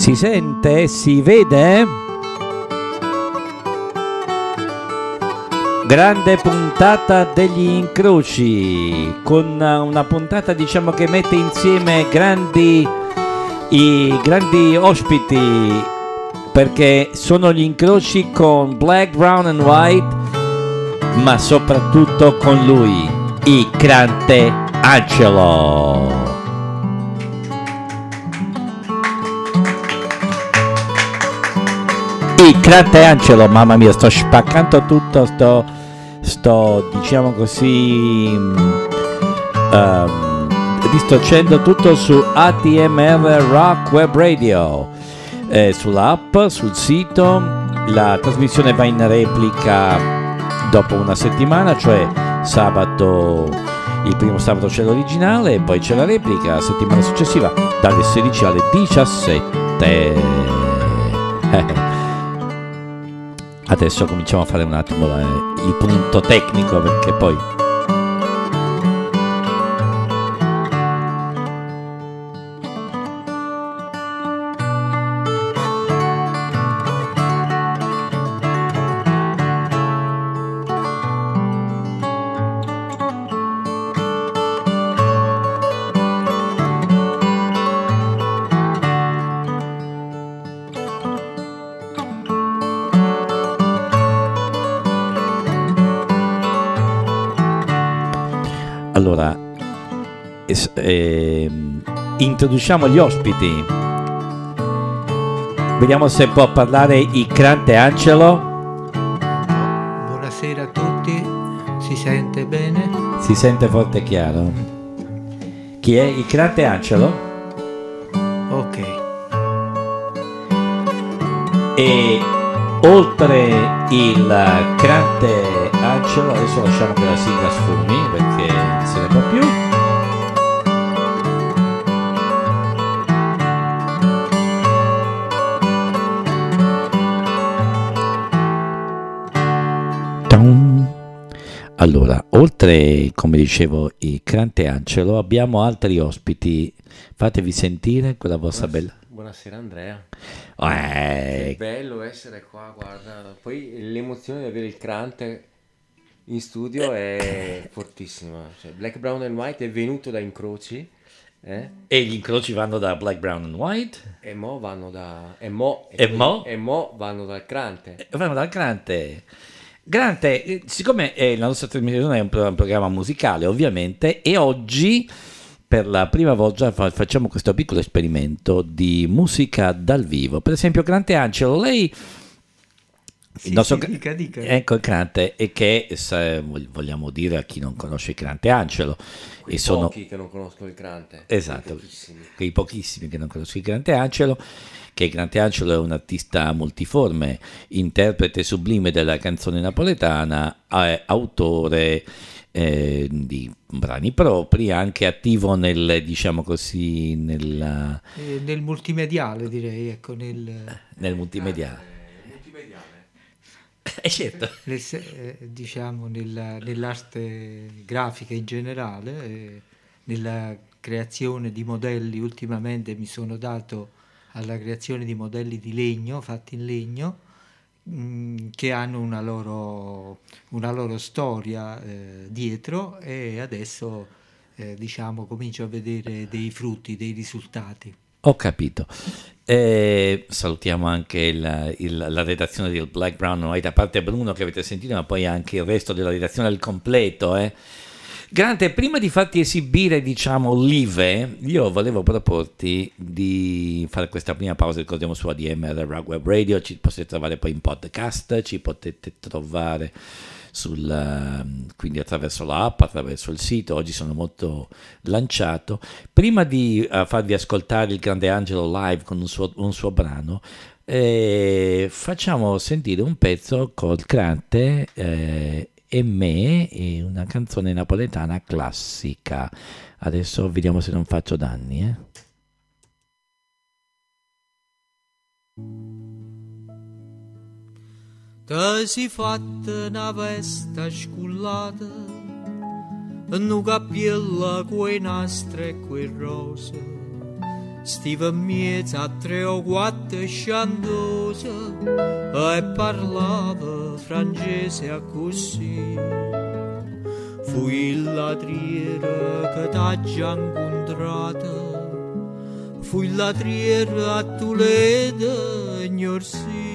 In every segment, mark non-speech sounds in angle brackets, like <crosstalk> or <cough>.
Si sente? Si vede? Grande puntata degli incroci, con una puntata diciamo che mette insieme grandi, i grandi ospiti, perché sono gli incroci con Black, Brown and White, ma soprattutto con lui, il grande Angelo. Il grande Angelo, mamma mia, sto spaccando tutto, sto, sto diciamo così, um, distorcendo tutto su ATMR Rock Web Radio, eh, sull'app, sul sito, la trasmissione va in replica dopo una settimana, cioè sabato, il primo sabato c'è l'originale e poi c'è la replica, la settimana successiva dalle 16 alle 17. <laughs> Adesso cominciamo a fare un attimo il punto tecnico perché poi introduciamo gli ospiti. Vediamo se può parlare il grande Angelo. Buonasera a tutti, si sente bene? Si sente forte e chiaro. Chi è il grande Angelo? Ok, E oltre il grande Angelo, adesso lasciamo che la sigla sfumi perché Allora, oltre, come dicevo, il grande Angelo, abbiamo altri ospiti. Fatevi sentire quella vostra bella. Buonasera Andrea, Eh, che bello essere qua, guarda, poi l'emozione di avere il Crante in studio è fortissima, cioè, Black, Brown and White è venuto da incroci eh? E gli incroci vanno da Black, Brown and White. e mo vanno da... e mo, E mo? e mo vanno dal Crante. E vanno dal Grante. Grante, eh, siccome eh, la nostra trasmissione è un, un programma musicale, ovviamente, e oggi per la prima volta fa- facciamo questo piccolo esperimento di musica dal vivo. Per esempio, Grante Angelo, lei. Sì, sì, dica, dica. Ecco il Grante, e che se vog- vogliamo dire a chi non conosce il Grante Angelo, Quei e sono pochi che non conoscono il Crante. Esatto. Pochissimi. quei pochissimi che non conoscono il Grande Angelo, che il Grande Angelo è un artista multiforme, interprete sublime della canzone napoletana, è autore eh, di brani propri, anche attivo nel, diciamo così, nella- Eh, nel multimediale direi, ecco, nel, nel multimediale. <laughs> Eh, certo. eh, diciamo nella- nell'arte grafica in generale, eh, nella creazione di modelli, ultimamente mi sono dato alla creazione di modelli di legno, fatti in legno, mh, che hanno una loro, una loro storia eh, dietro e adesso eh, diciamo comincio a vedere dei frutti, dei risultati. Ho capito. Eh, salutiamo anche il- il- la redazione del Black Brown White, a parte Bruno che avete sentito, ma poi anche il resto della redazione al completo. Eh. Grande, prima di farti esibire, diciamo, live, io volevo proporti di fare questa prima pausa, ricordiamo su ADMR Rock Web Radio, ci potete trovare poi in podcast, ci potete trovare sul, ehm, quindi attraverso l'app, attraverso il sito, oggi sono molto lanciato. Prima di eh, farvi ascoltare il grande Angelo live con un suo, un suo brano, eh, facciamo sentire un pezzo col Crante eh, e me, e una canzone napoletana classica. Adesso vediamo se non faccio danni. Eh. Te si fatta una vesta scullata un cappiello coi nastri e quei rose Stiva miezza a tre o quattro sciandosa e parlava francese così. Fui il ladriere che t'ha già incontrata, fui il ladriere a Toledo, ignorsi.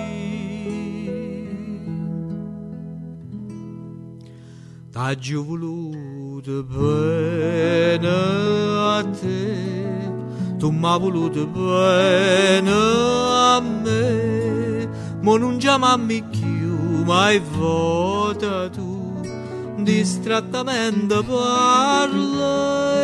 T'ha già voluto bene a te, tu m'ha voluto bene a me, ma non chiamami più, mai vota tu, distrattamente parla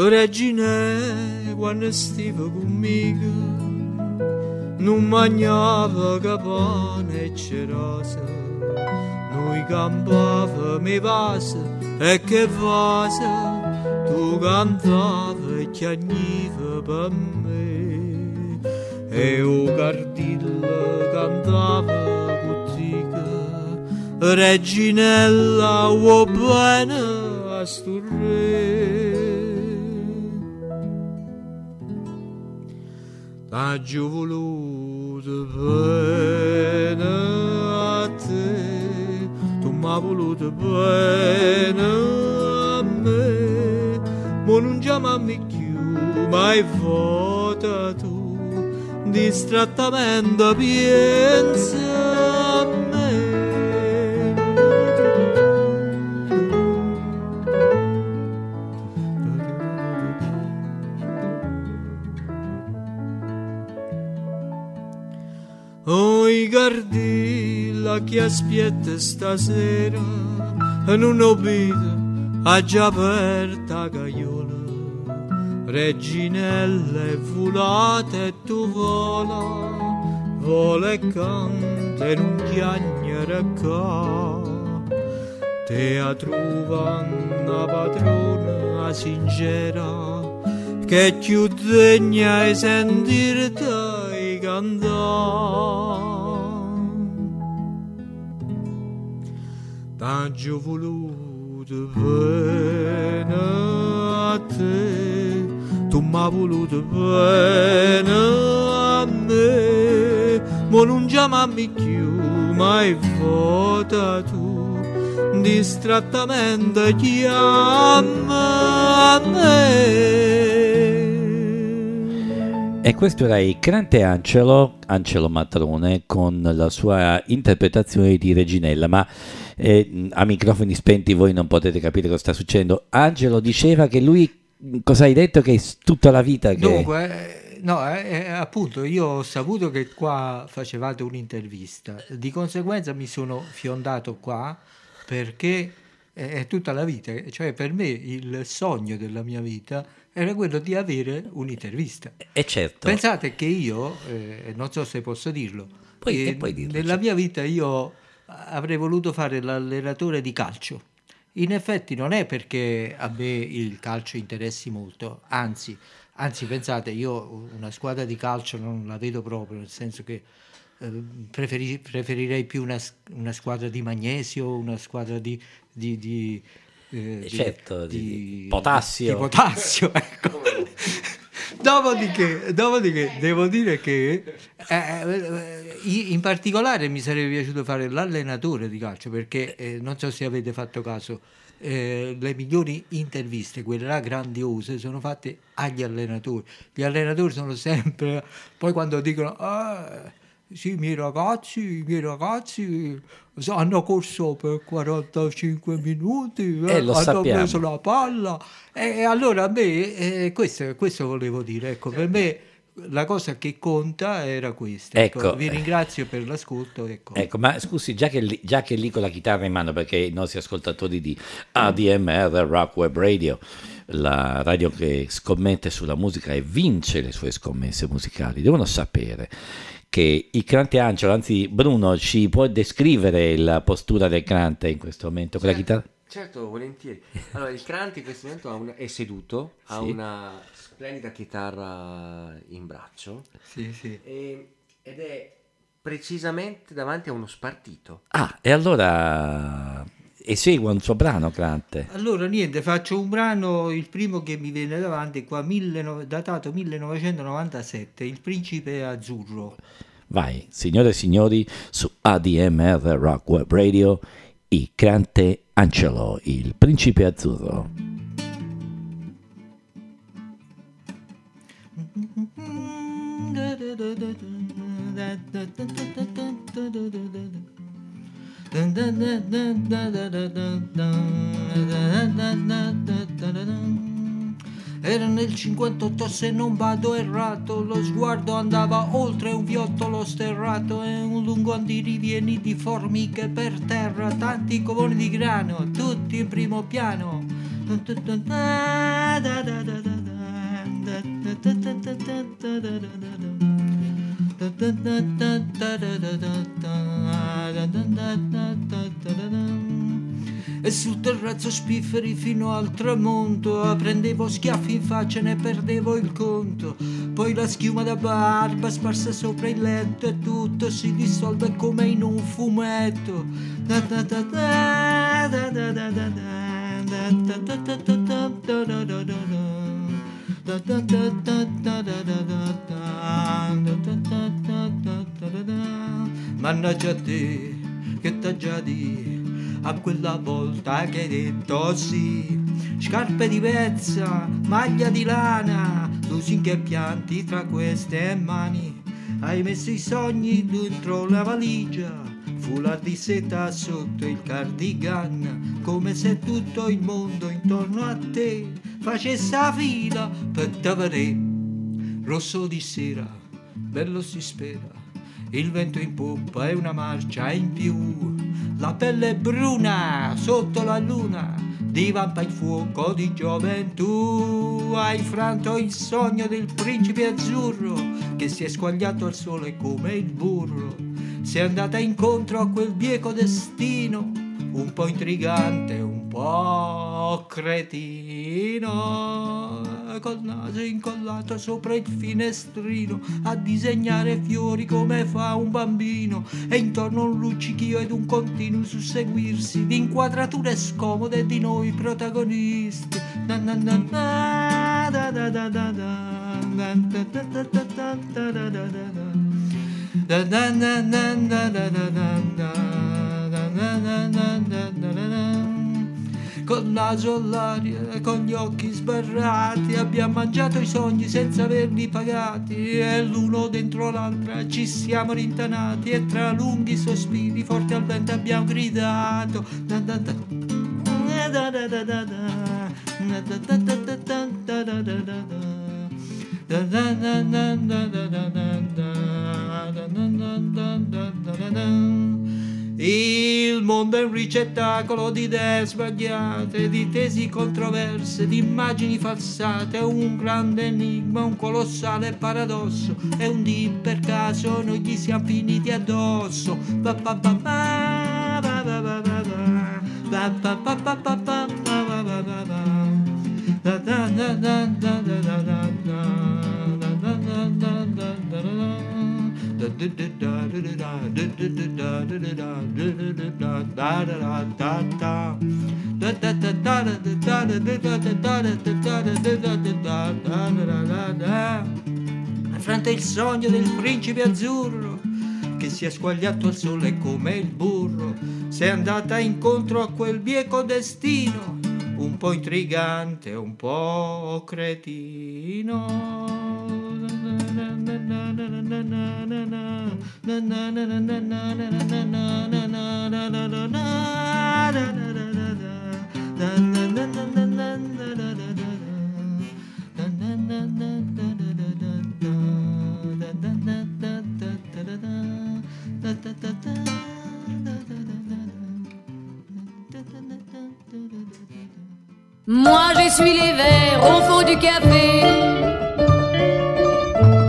Regine, quando stava conmigo, non mangiava capone e cerosa, noi campava mi vasa e che vasa, tu cantavi e chiagniva per me, e o cardilla cantava cottica, Reginella, uo bene a sto. T'ha giù voluto bene a te, tu m'ha voluto bene a me, ma non chiamami più, mai vota tu, distrattamente pensa Oi gardilla che aspetta stasera e non vedo ha già aperta caiola reginelle volate e tu vola vola e canta e non chiagnere qua te a trova una padrona sincera che più degna è sentirti cantare T'ha già voluto bene a te, tu m'ha voluto bene a me, ma non chiamami mai vota tu, distrattamente chiama a me. E questo era il Crante Angelo, Angelo Matrone, con la sua interpretazione di Reginella, ma eh, a microfoni spenti voi non potete capire cosa sta succedendo. Angelo diceva che lui, cosa hai detto, che è tutta la vita che... Dunque, eh, no, eh, eh, appunto, io ho saputo che qua facevate un'intervista, di conseguenza mi sono fiondato qua perché è, tutta la vita, cioè per me il sogno della mia vita era quello di avere un'intervista. E certo, Pensate che io, eh, non so se posso dirlo, Puoi- eh, puoi dirlo, nella certo. mia vita io avrei voluto fare l'allenatore di calcio. In effetti non è perché a me il calcio interessi molto, anzi, anzi pensate, io una squadra di calcio non la vedo proprio, nel senso che preferi- preferirei più una, una squadra di magnesio, una squadra di... di- di, eh, certo, di- di potassio. di potassio, <laughs> ecco. Dopodiché, dopodiché devo dire che eh, eh, in particolare mi sarebbe piaciuto fare l'allenatore di calcio perché eh, non so se avete fatto caso, eh, le migliori interviste, quelle là grandiose, sono fatte agli allenatori. Gli allenatori sono sempre, poi quando dicono, "Ah, sì, i miei ragazzi, i miei ragazzi hanno corso per 45 minuti, Eh, lo hanno sappiamo. preso la palla. E, e allora a me, eh, questo, questo volevo dire, ecco, per me la cosa che conta era questa. Ecco, Ecco, vi eh. ringrazio per l'ascolto. Ecco. Ecco, ma scusi, già che, già che lì con la chitarra in mano, perché i nostri ascoltatori di ADMR Rock Web Radio, la radio che scommette sulla musica e vince le sue scommesse musicali, devono sapere che il Crante Angelo, anzi Bruno, ci può descrivere la postura del Crante in questo momento con la chitarra? Certo, volentieri. Allora, il Cranti in questo momento ha una- è seduto, ha Sì. una splendida chitarra in braccio Sì, sì. e Ed è precisamente davanti a uno spartito. Ah, e allora esegua un suo brano, Crante. Allora niente, faccio un brano, il primo che mi viene davanti qua, 19 datato 1997, Il Principe Azzurro. Vai, signore e signori, su ADMR Rock Web Radio, il Crante Angelo, il Principe Azzurro. Era nel 58 se non vado errato, lo sguardo andava oltre un viottolo sterrato e un lungo andirivieni di formiche per terra, tanti covoni di grano, tutti in primo piano. E sul terrazzo spifferi fino al tramonto Prendevo schiaffi in faccia e ne perdevo il conto Poi la schiuma da barba sparsa sopra il letto E tutto si dissolve come in un fumetto Mannaggia a te che t'ha già di a quella volta che hai detto sì. Scarpe di vezza maglia di lana lusinche e pianti tra queste mani. Hai messo i sogni dentro la valigia foulard di seta sotto il cardigan come se tutto il mondo intorno a te facesse la fila per t'avere. Rosso di sera bello si spera il vento in poppa e una marcia in più, la pelle bruna sotto la luna, divampa il fuoco di gioventù. Hai franto il sogno del principe azzurro che si è squagliato al sole come il burro. Sei andata incontro a quel bieco destino, un po' intrigante, un po' cretino, col naso incollato sopra il finestrino, a disegnare fiori come fa un bambino, e intorno un luccichio ed un continuo susseguirsi di inquadrature scomode di noi protagonisti. Na na na na, da da da da da, da da da da da da da da da da. Da da da da da da da da con naso all'aria, con gli occhi sbarrati, abbiamo mangiato i sogni senza averli pagati e l'uno dentro l'altra ci siamo rintanati e tra lunghi sospiri forti al vento abbiamo gridato. Da da da. Da da da da da. Da da da Il mondo è un ricettacolo di idee sbagliate, di tesi controverse, di immagini falsate, è un grande enigma, un colossale paradosso, è un di per caso noi gli siamo finiti addosso. Ba ba ba ba ba ba ba ba ba ba ba ba ba ba ba ba ba ba ba da da da da affronta il sogno del principe azzurro che si è squagliato al sole come il burro sei andata incontro a quel bieco destino un po' intrigante un po' cretino Moi je suis les verres au fond du café.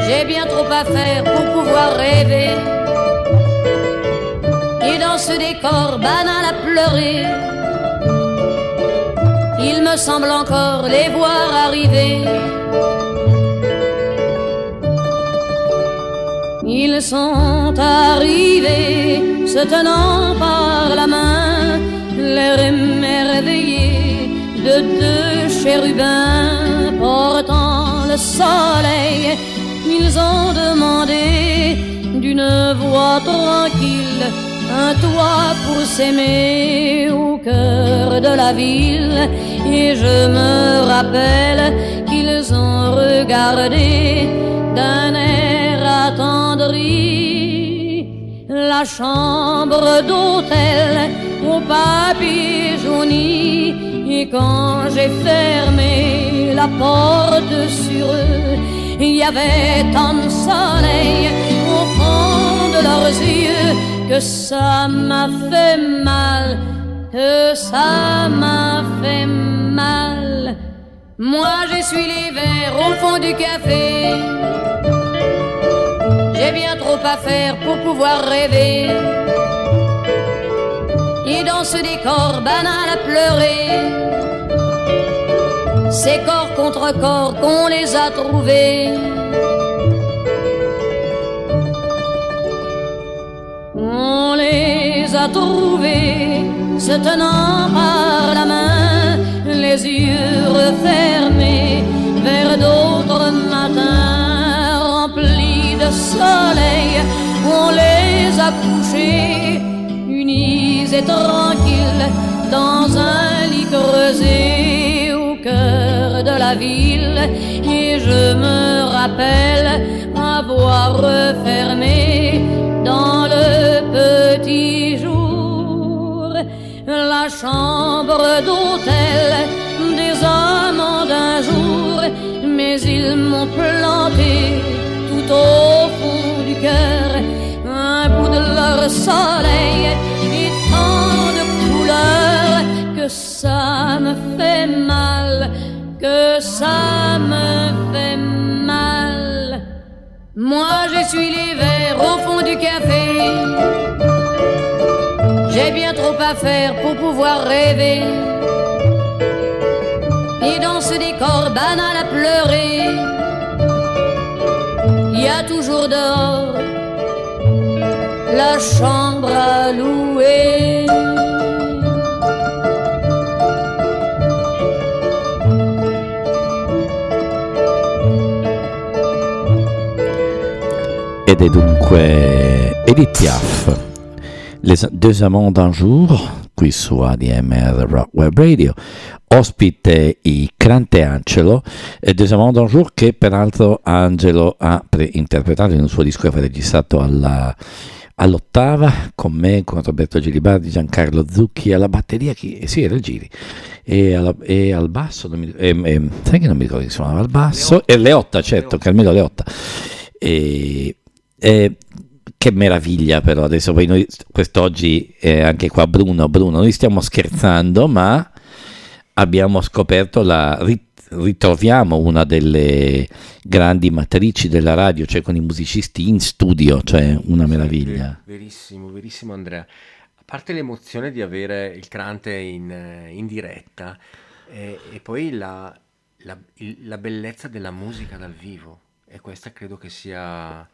J'ai bien trop à faire pour pouvoir rêver. Et dans ce décor banal à pleurer, il me semble encore les voir arriver. Ils sont arrivés, se tenant par la main, l'air émerveillé de deux chérubins portant le soleil. Ils ont demandé d'une voix tranquille un toit pour s'aimer au cœur de la ville. Et je me rappelle qu'ils ont regardé d'un air attendri la chambre d'hôtel au papier jauni. Et quand j'ai fermé la porte sur eux, il y avait tant de soleil au fond de leurs yeux que ça m'a fait mal, que ça m'a fait mal. Moi j'essuie les verres au fond du café. J'ai bien trop à faire pour pouvoir rêver. Et dans ce décor banal à pleurer, c'est corps contre corps qu'on les a trouvés. On les a trouvés se tenant par la main, les yeux refermés vers d'autres matins remplis de soleil. On les a couchés unis et tranquilles dans un lit creusé Et je me rappelle avoir refermé dans le petit jour. La chambre d'hôtel des amants d'un jour, mais ils m'ont planté tout au fond du cœur. Un bout de leur soleil et tant de couleurs que ça me fait mal, que ça me fait mal. Moi j'essuie les verres au fond du café. J'ai bien trop à faire pour pouvoir rêver. Et dans ce décor banal à pleurer, il y a toujours dehors la chambre à louer. Ed dunque Edith Piaf, Les Deux Amants d'un jour, qui su ADMR Rock Web Radio, ospite i Crante Angelo, e Deux Amants d'un jour che peraltro Angelo ha interpretato in un suo disco che aveva registrato alla, all'ottava con me, con Roberto Gilibardi, Giancarlo Zucchi, alla batteria, chi, sì era il Giri, e, alla, e al basso, mi, e, e, sai che non mi ricordo che suonava al basso, e Leotta certo, Carmelo Leotta. E, e, che meraviglia però, adesso poi noi quest'oggi eh, anche qua Bruno, Bruno, noi stiamo scherzando ma abbiamo scoperto la ritroviamo una delle grandi matrici della radio, cioè con i musicisti in studio, cioè una meraviglia. Verissimo, verissimo Andrea. A parte l'emozione di avere il Crante in, in diretta e, e poi la, la, la bellezza della musica dal vivo, e questa credo che sia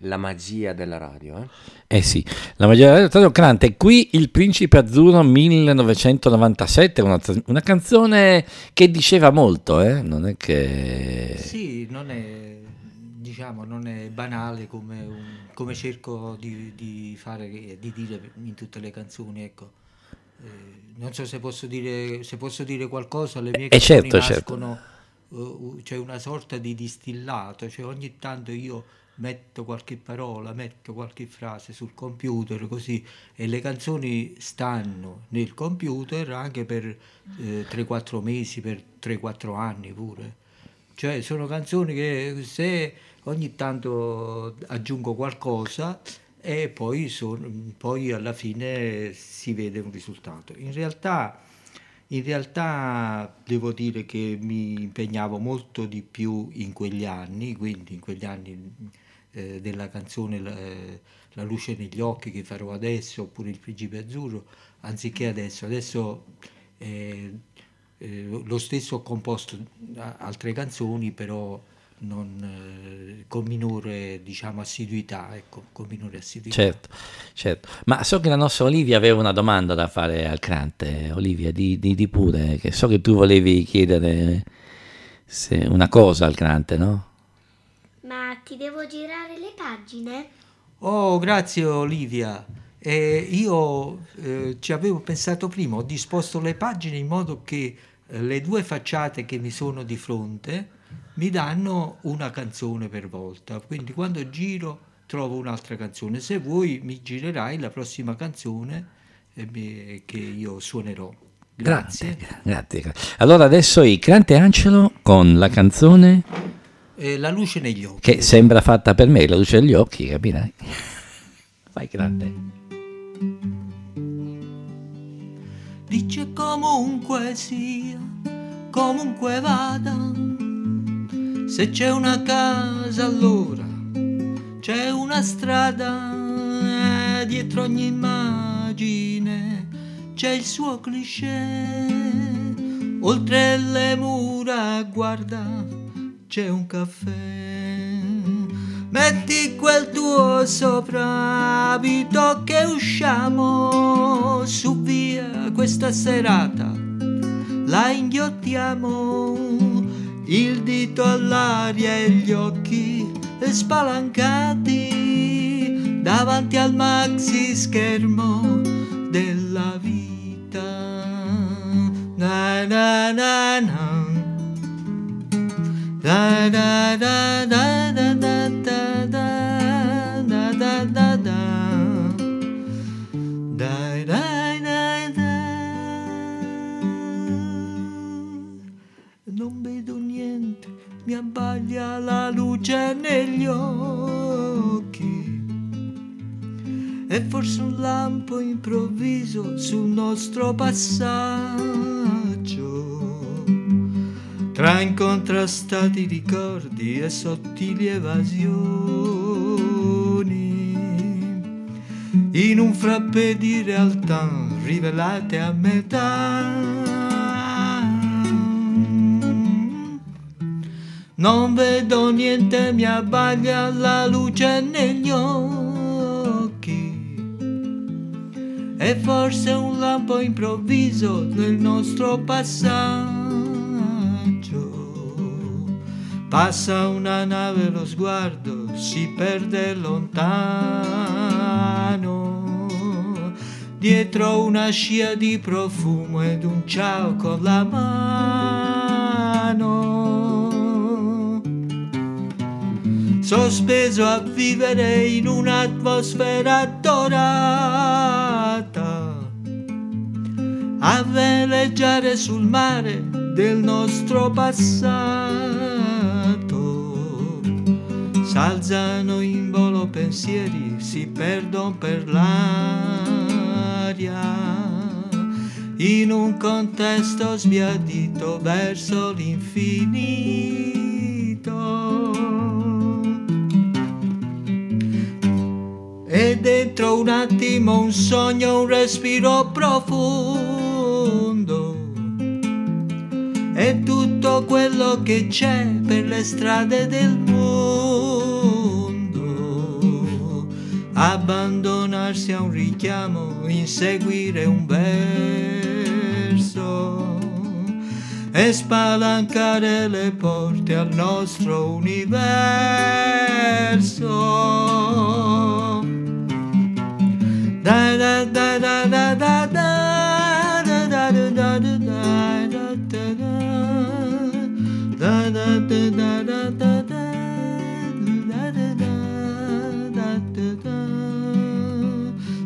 la magia della radio. Eh, eh sì, la magia della radio. Crante, qui il Principe Azzurro 1997, una, una canzone che diceva molto, eh? non è che... Sì, non è, diciamo, non è banale come, un, come cerco di, di, fare, di dire in tutte le canzoni, ecco. Eh, non so se posso dire, se posso dire qualcosa, le mie eh canzoni certo, nascono, certo. uh, c'è una sorta di distillato, cioè ogni tanto io metto qualche parola, metto qualche frase sul computer così e le canzoni stanno nel computer anche per eh, 3-4 mesi, per 3-4 anni pure. Cioè sono canzoni che se ogni tanto aggiungo qualcosa e poi, sono, poi alla fine si vede un risultato. In realtà, in realtà devo dire che mi impegnavo molto di più in quegli anni, quindi in quegli anni eh, della canzone la, eh, la, luce negli occhi che farò adesso oppure il principe azzurro anziché adesso adesso eh, eh lo stesso ho composto altre canzoni però non, eh, con minore diciamo, assiduità, ecco, con minore assiduità. Certo, certo. Ma so che la nostra Olivia aveva una domanda da fare al Crante. Olivia, di, di, di pure, che so che tu volevi chiedere una cosa al Crante, no? Ma ti devo girare le pagine? Oh, grazie Olivia. Eh, io eh, ci avevo pensato prima, ho disposto le pagine in modo che eh, le due facciate che mi sono di fronte mi danno una canzone per volta, quindi quando giro trovo un'altra canzone. Se vuoi mi girerai la prossima canzone eh, che io suonerò. Grazie. Grazie, grazie. Allora adesso il Crante Angelo con la canzone... Eh, la luce negli occhi. Che sembra fatta per me, la luce negli occhi, capirai? <laughs> Vai Crante. Dice comunque sia, comunque vada, se c'è una casa allora c'è una strada, dietro ogni immagine c'è il suo cliché, oltre le mura guarda c'è un caffè. Metti quel tuo soprabito che usciamo su via questa serata, la inghiottiamo, il dito all'aria e gli occhi spalancati davanti al maxi schermo della vita. Na na na na. Non vedo niente, mi abbaglia la luce negli occhi E forse un lampo improvviso sul nostro passaggio tra incontrastati ricordi e sottili evasioni, in un frappè di realtà rivelate a metà. Non vedo niente, mi abbaglia la luce negli occhi. E forse un lampo improvviso del nostro passaggio. Passa una nave, lo sguardo si perde lontano. Dietro una scia di profumo ed un ciao con la mano. Sospeso a vivere in un'atmosfera dorata. A veleggiare sul mare del nostro passato s'alzano in volo pensieri, si perdono per l'aria, in un contesto sbiadito verso l'infinito. E dentro un attimo un sogno, un respiro profondo. E tutto quello che c'è per le strade del mondo. Abbandonarsi a un richiamo, inseguire un verso e spalancare le porte al nostro universo. Da da da da da da da da da da da da da da da da da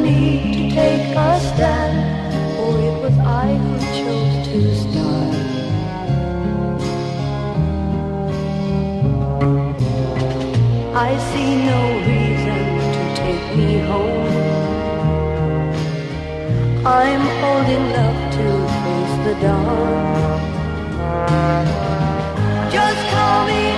need to take a stand, for it was I who chose to start. I see no reason to take me home. I'm old enough to face the dawn. Just call me.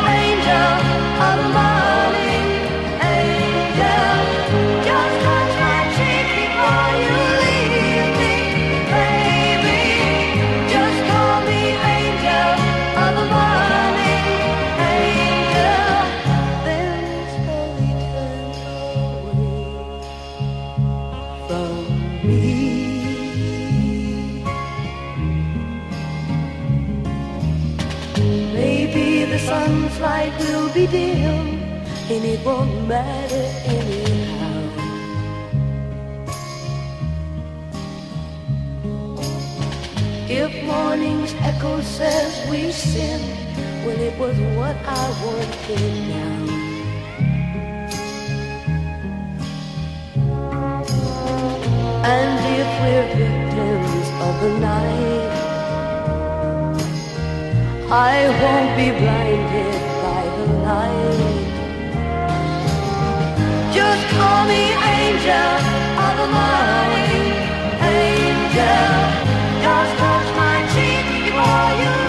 Matter anyhow. If morning's echo says we sin, well, it was what I wanted now. And if we're victims of the night, I won't be blinded by the light. Just call me angel of the morning, angel. Just touch my cheek before you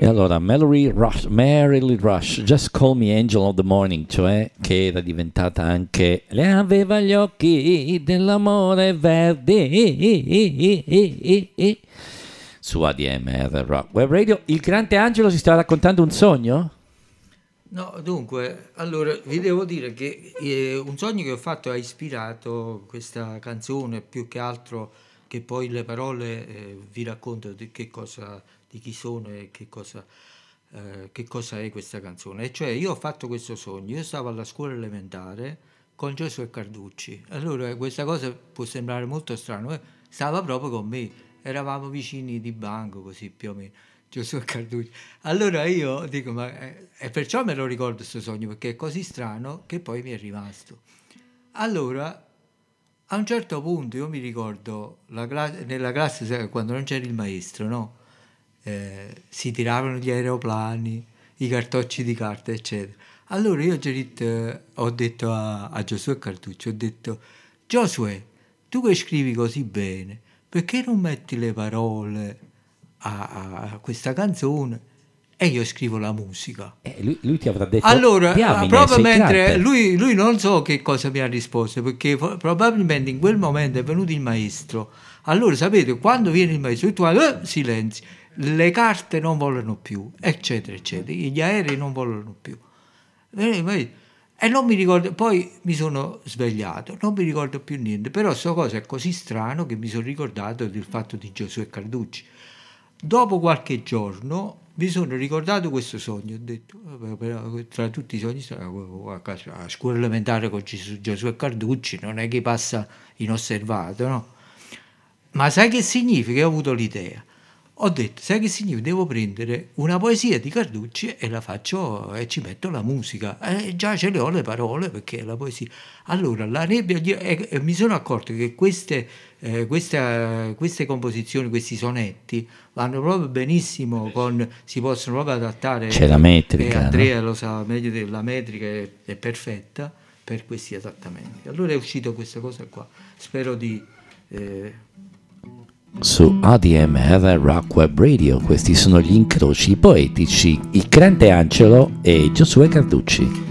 E allora Mallory Rush, Mary Rush, Just Call Me Angel of the Morning, cioè che era diventata anche Le aveva gli occhi dell'amore verde su ADMR Rock Web Radio. Il grande Angelo si sta raccontando un sogno? No, dunque, allora vi devo dire che eh, un sogno che ho fatto ha ispirato questa canzone più che altro che poi le parole eh, vi racconto di che cosa, di chi sono e che cosa, eh, che cosa è questa canzone. E cioè io ho fatto questo sogno, io stavo alla scuola elementare con Giosuè Carducci. Allora questa cosa può sembrare molto strano, eh, stava proprio con me, eravamo vicini di banco così più o meno. Giosuè Carducci. Allora io dico, ma eh, e perciò me lo ricordo questo sogno perché è così strano che poi mi è rimasto. Allora, a un certo punto io mi ricordo la cla- nella classe quando non c'era il maestro, no? Eh, si tiravano gli aeroplani, i cartocci di carta, eccetera. Allora io ci ho detto, a, a Giosuè Carducci, ho detto, Giosuè, tu che scrivi così bene, perché non metti le parole a, a questa canzone e io scrivo la musica? Eh, lui, lui ti avrà detto Allora, "Diamine, proprio mentre grande". lui, lui non so che cosa mi ha risposto, perché probabilmente in quel momento è venuto il maestro. Allora, sapete, quando viene il maestro, tu eh, silenzio, le carte non volano più, eccetera, eccetera, gli aerei non volano più. E non mi ricordo, poi mi sono svegliato, non mi ricordo più niente, però questa cosa è così strano che mi sono ricordato del fatto di Giosuè Carducci. Dopo qualche giorno mi sono ricordato questo sogno, ho detto, tra tutti i sogni, a scuola elementare con Giosuè Carducci non è che passa inosservato, no? Ma sai che significa? Io ho avuto l'idea ho detto, sai che significa? Devo prendere una poesia di Carducci e la faccio e ci metto la musica. E già ce le ho le parole perché è la poesia. Allora, la nebbia, eh, eh, mi sono accorto che queste, eh, questa, queste composizioni, questi sonetti, vanno proprio benissimo eh, con, si possono proprio adattare. C'è la metrica. Eh, Andrea no? lo sa meglio, te, la metrica è, è perfetta per questi adattamenti. Allora è uscita questa cosa qua. Spero di... Eh, su ADMR Rock Web Radio. Questi sono gli incroci poetici, il Crente Angelo e Giosuè Carducci.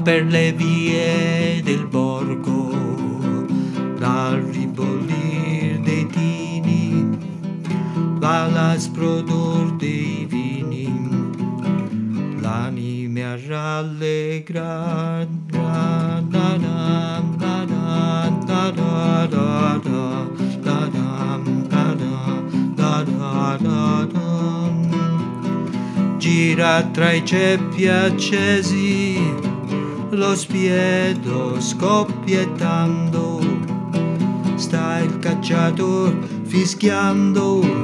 per le vie del borgo dal ribollir dei tini l'asprodor dei vini l'anime a rallegrar gira tra i ceppi accesi lo spiedo scoppiettando, sta il cacciatore fischiando.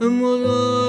Amor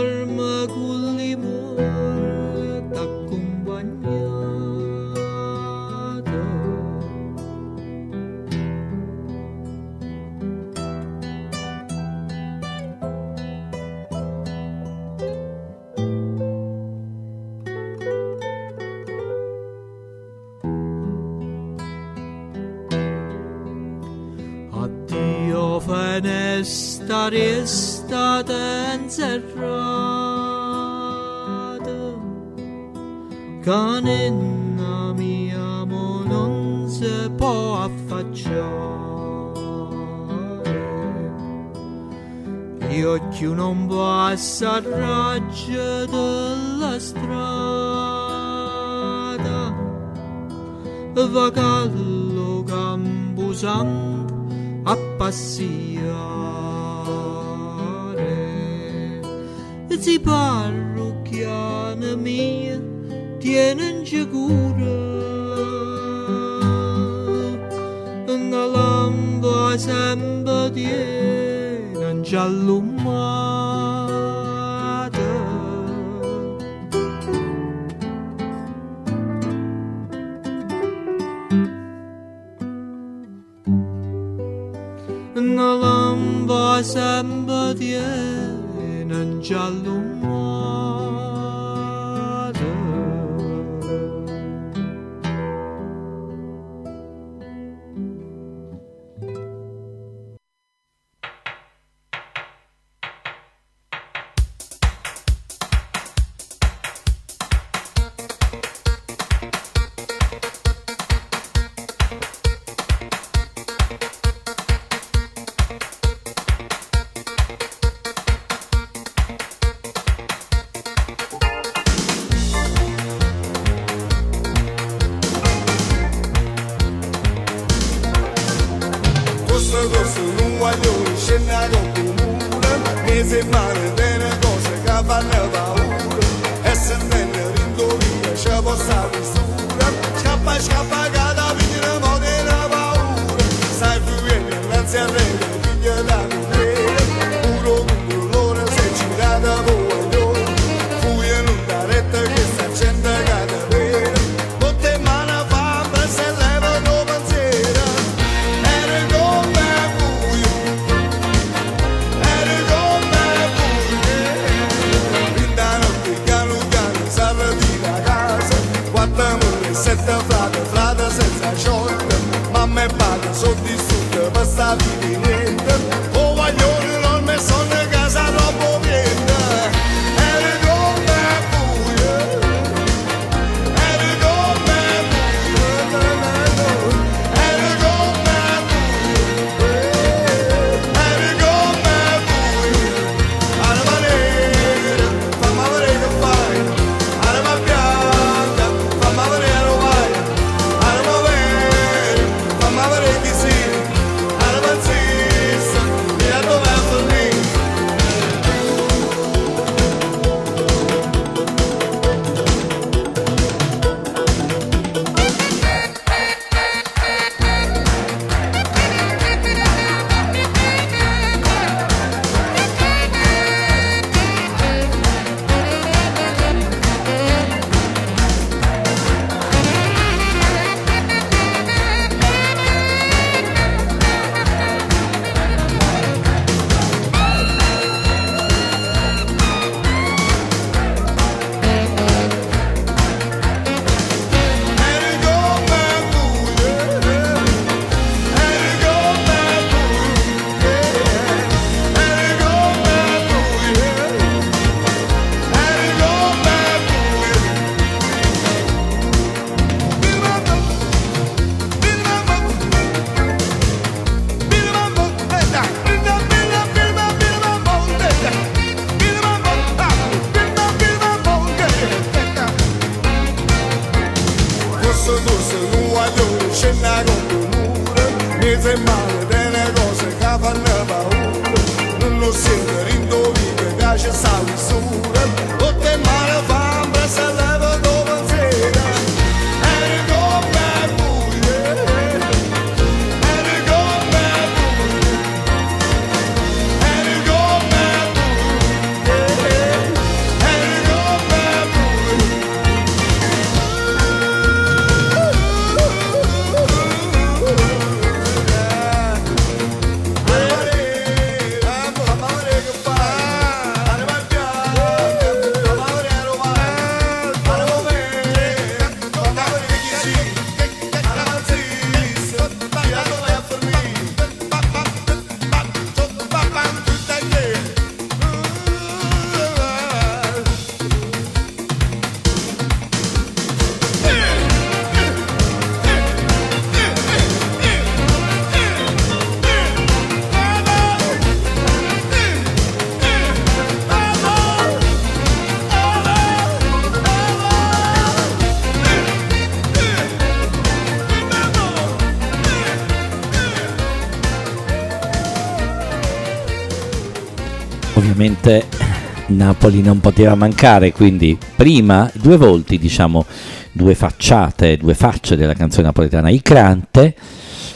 Napoli non poteva mancare, quindi prima due volti, diciamo, due facciate, due facce della canzone napoletana, il Crante,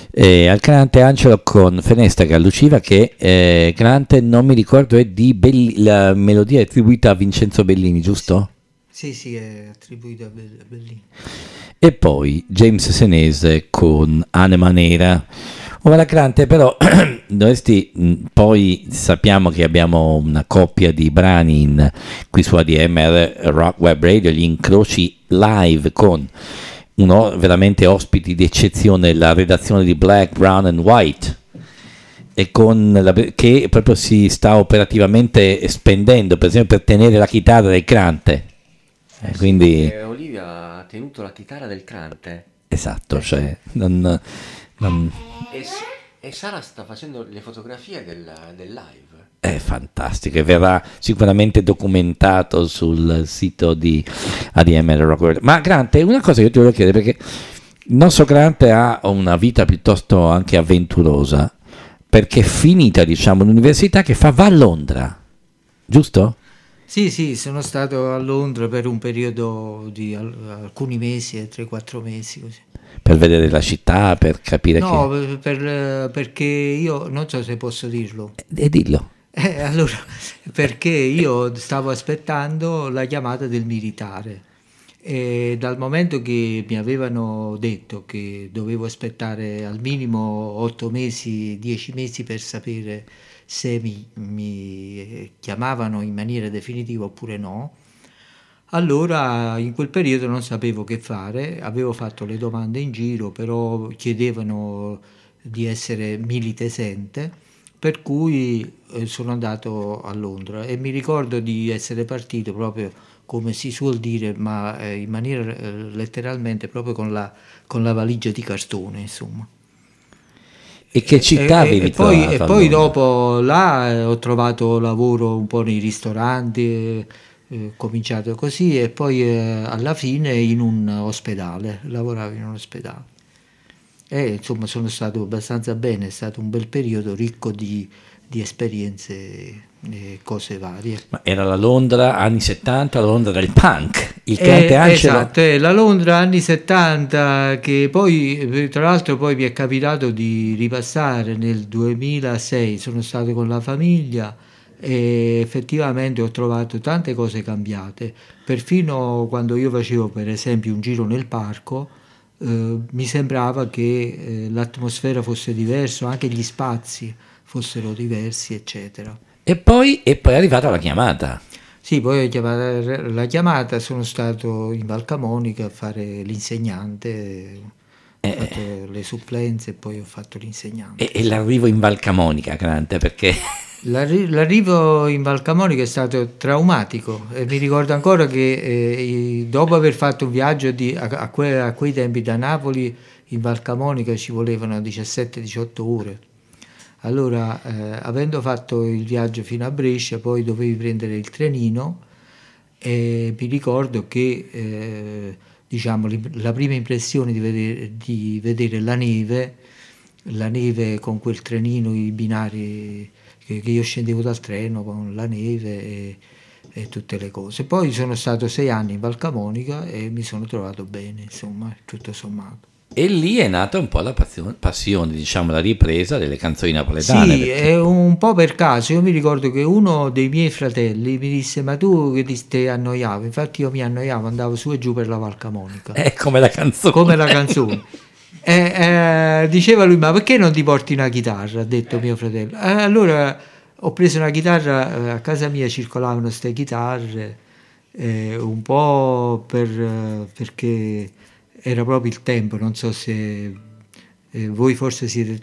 eh, al Crante Angelo con Fenestra Galluciva che eh, Crante non mi ricordo è di Belli- la melodia è attribuita a Vincenzo Bellini, giusto? Sì, sì, è attribuito a Bell- a Bellini. E poi James Senese con Anima Nera. Ora la Crante però, <clears throat> dovresti, mh, poi sappiamo che abbiamo una coppia di brani in- qui su ADMR Rock Web Radio, gli incroci live con uno veramente ospiti d'eccezione, la redazione di Black, Brown and White e con la- che proprio si sta operativamente spendendo, per esempio per tenere la chitarra del Crante. Eh, quindi... Eh, Olivia ha tenuto la chitarra del Crante Esatto, cioè, non, non- e, e Sara sta facendo le fotografie del, del live. è fantastico verrà sicuramente documentato sul sito di ADMR Rock World. Ma Grante, una cosa che io ti volevo chiedere, perché il nostro Grante ha una vita piuttosto anche avventurosa, perché è finita, diciamo, l'università che fa, va a Londra, giusto? Sì, sì, sono stato a Londra per un periodo di al- alcuni mesi, 3-4 mesi così. Per vedere la città, per capire No, che... per- per- perché io non so se posso dirlo. E dillo. Eh, allora, <laughs> perché io stavo aspettando la chiamata del militare e dal momento che mi avevano detto che dovevo aspettare al minimo 8 mesi, 10 mesi per sapere se mi, mi chiamavano in maniera definitiva oppure no, allora in quel periodo non sapevo che fare, avevo fatto le domande in giro, però chiedevano di essere militesente, per cui eh, sono andato a Londra e mi ricordo di essere partito proprio come si suol dire, ma eh, in maniera eh, letteralmente proprio con la, con la valigia di cartone, insomma. E che città avevi e poi, trovato e poi dopo là ho trovato lavoro un po' nei ristoranti, eh, eh, cominciato così e poi eh, alla fine in un ospedale, lavoravo in un ospedale. E insomma sono stato abbastanza bene, è stato un bel periodo ricco di, di esperienze e cose varie. Ma era la Londra anni 70, la Londra del punk. Il Eh, Grante Angelo... esatto, è la Londra anni 70 che poi eh, tra l'altro poi mi è capitato di ripassare nel 2006, sono stato con la famiglia e effettivamente ho trovato tante cose cambiate, perfino quando io facevo per esempio un giro nel parco eh, mi sembrava che eh, l'atmosfera fosse diversa, anche gli spazi fossero diversi eccetera. E poi, e poi è arrivata la chiamata. Sì, poi la chiamata, sono stato in Val Camonica a fare l'insegnante, ho Eh. fatto le supplenze e poi ho fatto l'insegnante. E, e l'arrivo in Val Camonica, Grante, perché... <laughs> L'arri- L'arrivo in Val Camonica è stato traumatico e mi ricordo ancora che eh, dopo aver fatto un viaggio di- a, a que- a quei tempi da Napoli in Val Camonica ci volevano 17-18 ore. Allora, eh, avendo fatto il viaggio fino a Brescia, poi dovevi prendere il trenino e mi ricordo che eh, diciamo, la prima impressione di vedere, di vedere la neve, la neve con quel trenino, i binari che, che io scendevo dal treno con la neve e, e tutte le cose. Poi sono stato sei anni in Val Camonica e mi sono trovato bene, insomma, tutto sommato. E lì è nata un po' la passione, diciamo, la ripresa delle canzoni napoletane. Sì, perché- è un po' per caso. Io mi ricordo che uno dei miei fratelli mi disse: Ma tu che ti stai annoiavo? Infatti, io mi annoiavo, andavo su e giù per la Val Camonica, È come la canzone. come la canzone. <laughs> E, eh, diceva lui: Ma perché non ti porti una chitarra? Ha detto mio fratello. Eh, allora ho preso una chitarra, eh, a casa mia circolavano queste chitarre, eh, un po' per, eh, perché era proprio il tempo. Non so se eh, voi forse siete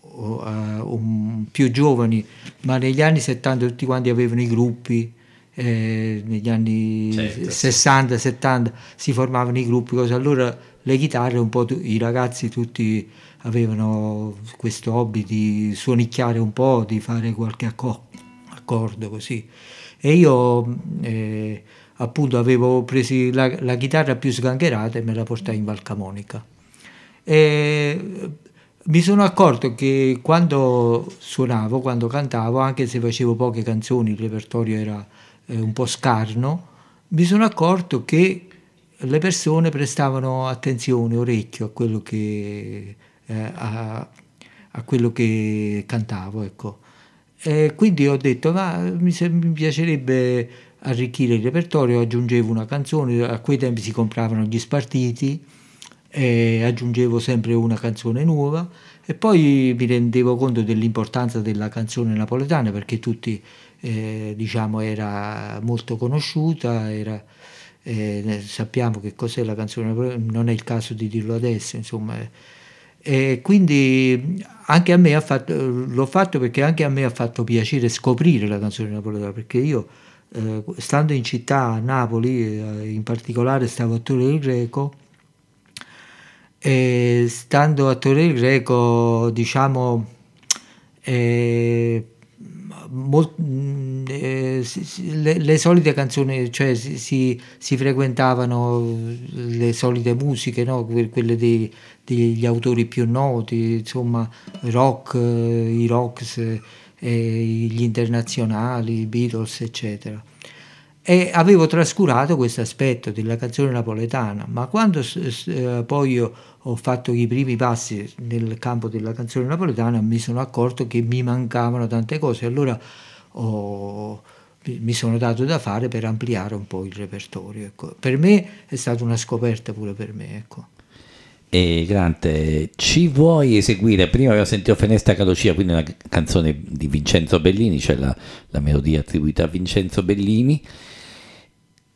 o, eh, un- più giovani, ma negli anni 70 tutti quanti avevano i gruppi, eh, negli anni Certo, sì. 60, 70 si formavano i gruppi, cose. allora le chitarre un po' tu- i ragazzi tutti avevano questo hobby di suonicchiare un po', di fare qualche acco- accordo così. E io eh, appunto avevo preso la, la chitarra più sgangherata e me la portai in Val Camonica. E mi sono accorto che quando suonavo, quando cantavo, anche se facevo poche canzoni, il repertorio era eh, un po' scarno, mi sono accorto che le persone prestavano attenzione, orecchio a quello che, eh, a, a quello che cantavo. Ecco. E quindi ho detto, ma mi, mi piacerebbe arricchire il repertorio, aggiungevo una canzone, a quei tempi si compravano gli spartiti, e aggiungevo sempre una canzone nuova e poi mi rendevo conto dell'importanza della canzone napoletana perché tutti eh, diciamo era molto conosciuta era, eh, sappiamo che cos'è la canzone napoletana non è il caso di dirlo adesso insomma eh. e quindi anche a me ha fatto l'ho fatto perché anche a me ha fatto piacere scoprire la canzone napoletana perché io eh, stando in città a Napoli eh, in particolare stavo a Torre del Greco e stando a Torre del Greco, diciamo, eh, mol- mh, eh, le, le solite canzoni, cioè si, si- si frequentavano le solite musiche, no? Que- quelle dei- degli autori più noti, insomma, rock, eh, i rocks, gli internazionali, i Beatles, eccetera e avevo trascurato questo aspetto della canzone napoletana, ma quando eh, poi ho fatto i primi passi nel campo della canzone napoletana mi sono accorto che mi mancavano tante cose, allora ho- mi sono dato da fare per ampliare un po' il repertorio. ecco. Per me è stata una scoperta pure per me. Ecco. E Grante, ci vuoi eseguire? Prima abbiamo sentito Fenestra Calocia, quindi una canzone di Vincenzo Bellini, cioè la, la melodia attribuita a Vincenzo Bellini.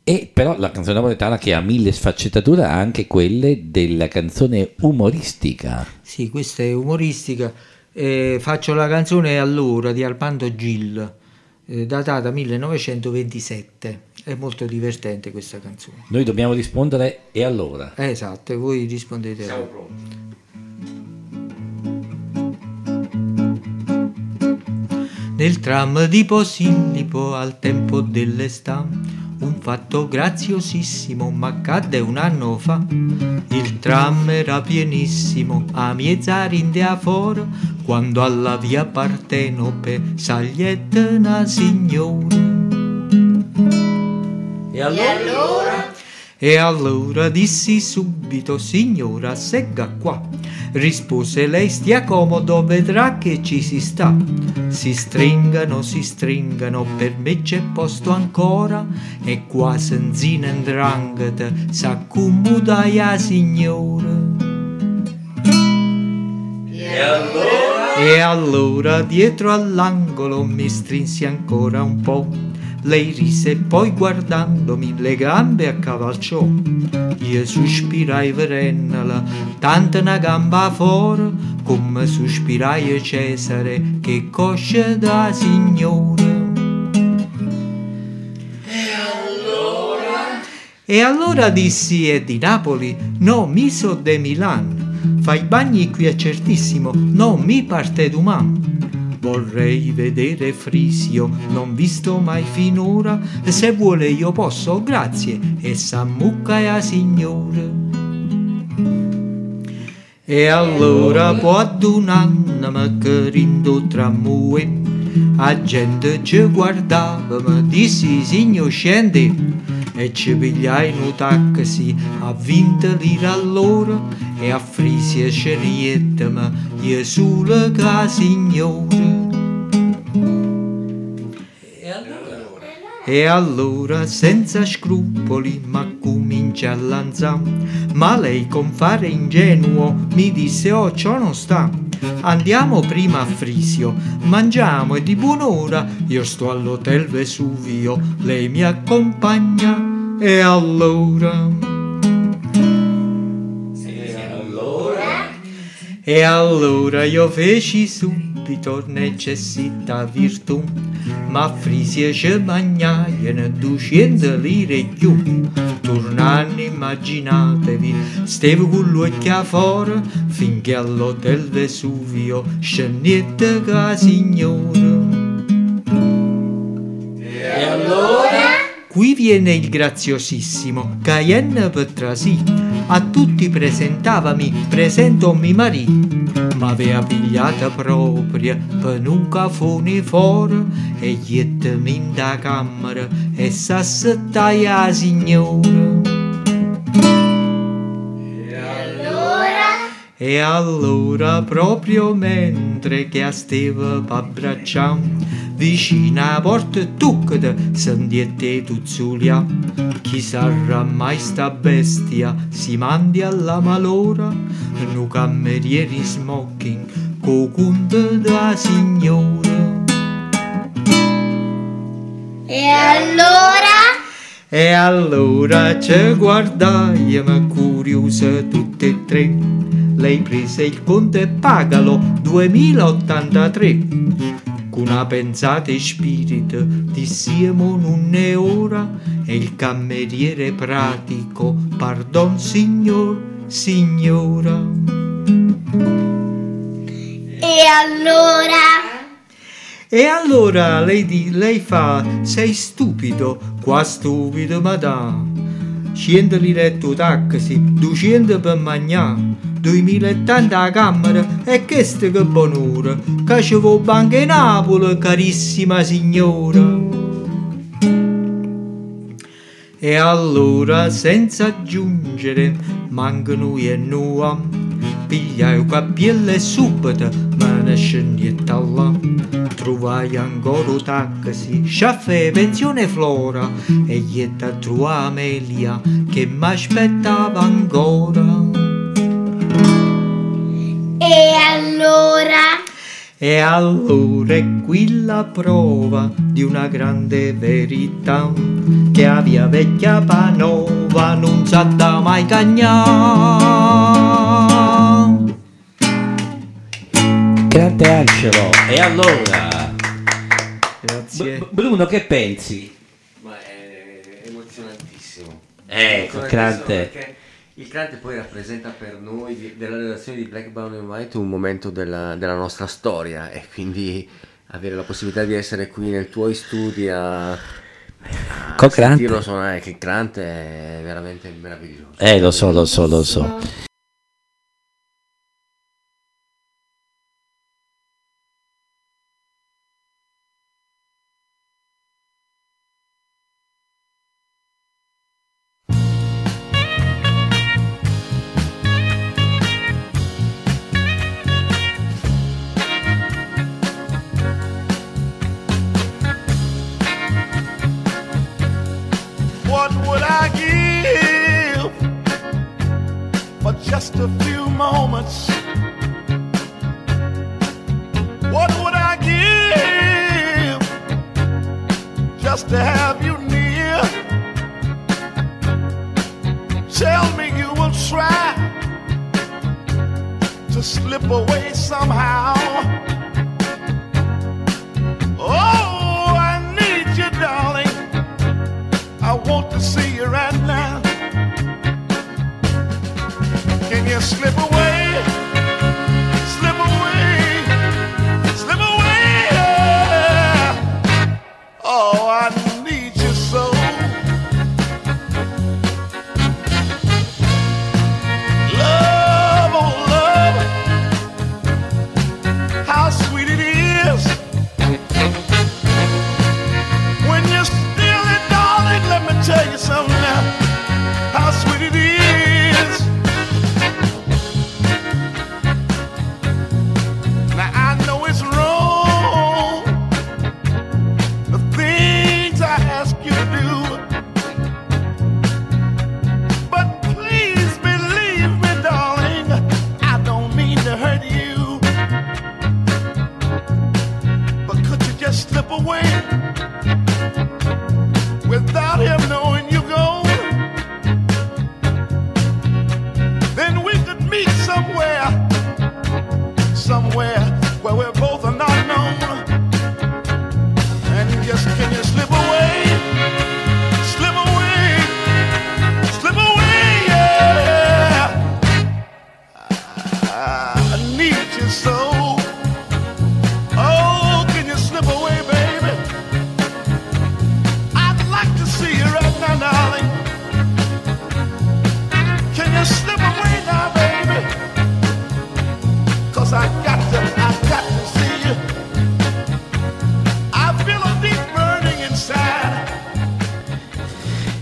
E però la canzone napoletana che ha mille sfaccettature anche quelle della canzone umoristica. Sì, questa è umoristica. Eh, faccio la canzone Allora di Armando Gil, eh, datata 1927. È molto divertente questa canzone. Noi dobbiamo rispondere e allora? Eh, esatto, e voi rispondete. Nel tram di Posillipo al tempo dell'estate un fatto graziosissimo m'accadde un anno fa. Il tram era pienissimo a miezzari in fora quando alla via Partenope sagliette una signora. E allora? E allora dissi subito, signora, segga qua. Rispose lei, stia comodo, vedrà che ci si sta. Si stringano, si stringano, per me c'è posto ancora. E qua senzina indrangheta, s'accomoda a signora. E allora dietro all'angolo mi strinsi ancora un po'. Lei rise e poi guardandomi le gambe accavalciò. Io sospirai verennala, tanta una gamba fuori, come sospirai Cesare che cosce da signora. E allora dissi è di Napoli, no, mi so de Milan. Fai bagni qui è certissimo, no, mi parte d'uman. Vorrei vedere Frisio, non visto mai finora. Se vuole io posso, grazie, e s'ammucca e a signora. E allora può ad un anno che rindo tra mue a gente ci guardava, mi dissi signor scendi e ci pigliai un taxi a 20 lire all'ora e a Frisia scerietta ma io sulla ca signora. E allora senza scrupoli ma comincia a lanzare Ma lei con fare ingenuo mi disse oh ciò non sta. Andiamo prima a Frisio, mangiamo e di buon'ora Io sto all'hotel Vesuvio, lei mi accompagna. E allora... E allora? Io feci subito necessità virtù, ma frisi ci magnaien duecento lire e più. Tornando immaginatevi, stevo con lui a fuori, finché all'hotel Vesuvio scendette ca signora. Qui viene il graziosissimo, Cayenne per trasì. A tutti presentavami, presento mi marì. ma aveva pigliata propria per un cafone fuori e gli in da camera e s'assettai la signora. E allora, proprio mentre che stava per abbracciare, vicino alla porta tuccata, sendiette tuzzulia. Chi sarà mai sta bestia, si mandi alla malora, nu camerieri smoking, co da signora. E allora? E allora ci guardaiamo curiose tutte e tre. Lei prese il conto e pagalo 2083. Con una pensata e spirito dissiemo un'e ora e il cameriere pratico, pardon signor, signora. E allora? E allora lei, di- lei fa, sei stupido, qua stupido madame. 100 letto taxi, 200 per mangiare, 2080 a camera e questo che bonura, che ci vuole banca in Napoli, carissima signora. E allora, senza aggiungere, manca noi e noi, pigliai un cappiello e subito me ne scendietta là. Trovai ancora un taxi, sciaffe pensione Flora, e gli da trovare Amelia che mi aspettava ancora. E allora? E allora è qui la prova di una grande verità che a via vecchia Panova non sa da mai cagnà. Grande Angelo. E allora? Grazie. B- Bruno, che pensi? Ma è emozionantissimo. Ecco, Emozionantissimo Crante. Il Crante poi rappresenta per noi della redazione di Black Brown and White un momento della, della nostra storia e quindi avere la possibilità di essere qui nei tuoi studi a, a Con Crante. sentirlo suonare che Crante è veramente meraviglioso. Eh, lo so, lo so, lo so.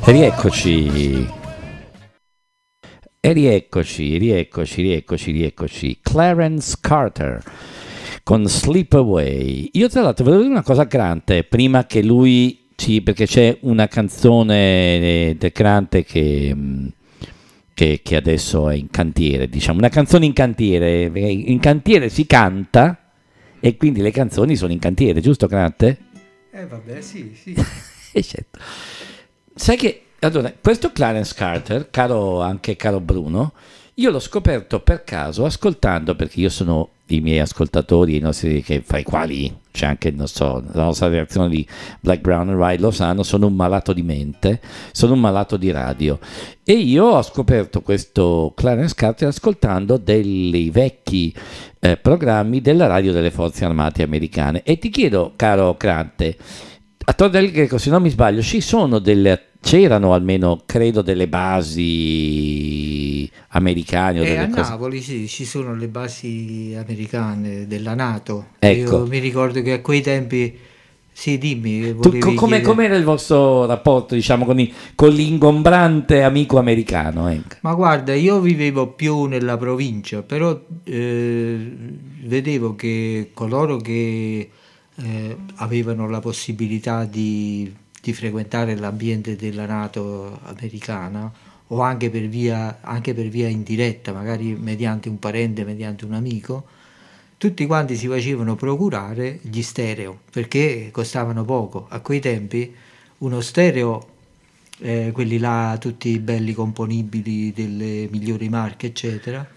Rieccoci. E rieccoci, rieccoci, rieccoci, rieccoci. Clarence Carter con Sleep Away. Io tra l'altro volevo dire una cosa a Grant prima che lui ci... perché c'è una canzone eh, del Grant che... mh, Che, che adesso è in cantiere, diciamo, una canzone in cantiere. In cantiere si canta e quindi le canzoni sono in cantiere, giusto Grant? Eh vabbè, sì, sì. <laughs> Certo. Sai che allora, questo Clarence Carter, caro anche caro Bruno, io l'ho scoperto per caso ascoltando, perché io sono i miei ascoltatori, i nostri, che, fra i quali c'è anche non so, la nostra reazione di Black, Brown and White, lo sanno, sono un malato di mente, sono un malato di radio. E io ho scoperto questo Clarence Carter ascoltando dei vecchi eh, programmi della radio delle forze armate americane. E ti chiedo, caro Crante, a Tor del Greco, se non mi sbaglio, ci sono delle, c'erano almeno, credo, delle basi americane o E delle a cose. Napoli sì, ci sono le basi americane della Nato. Ecco. Io mi ricordo che a quei tempi, sì, dimmi, Tu, come, com'era il vostro rapporto, diciamo, con, i- con l'ingombrante amico americano? ecco? Ma guarda, io vivevo più nella provincia, però eh, vedevo che coloro che eh, avevano la possibilità di, di frequentare l'ambiente della Nato americana o anche per, via, anche per via indiretta, magari mediante un parente, mediante un amico, tutti quanti si facevano procurare gli stereo perché costavano poco. A quei tempi uno stereo eh, quelli là tutti belli componibili delle migliori marche eccetera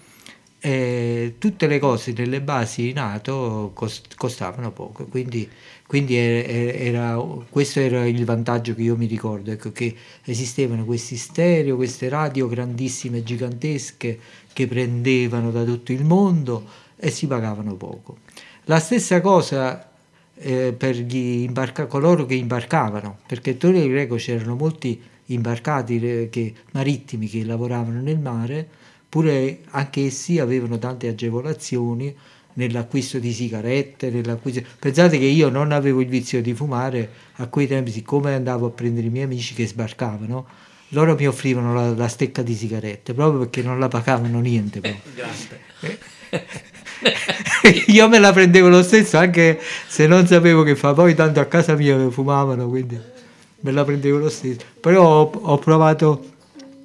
e tutte le cose nelle basi nato cost- costavano poco quindi, quindi era, questo era il vantaggio che io mi ricordo ecco, che esistevano questi stereo queste radio grandissime gigantesche che prendevano da tutto il mondo e si pagavano poco. La stessa cosa eh, per imbarca- coloro che imbarcavano, perché a Torre Greco c'erano molti imbarcati eh, che- marittimi che lavoravano nel mare, pure anche essi avevano tante agevolazioni nell'acquisto di sigarette, nell'acquisto... pensate che io non avevo il vizio di fumare a quei tempi, siccome andavo a prendere i miei amici che sbarcavano, loro mi offrivano la, la stecca di sigarette, proprio perché non la pagavano niente. proprio. <laughs> Io me la prendevo lo stesso anche se non sapevo che fa, poi tanto a casa mia fumavano, quindi me la prendevo lo stesso. Però ho, ho provato,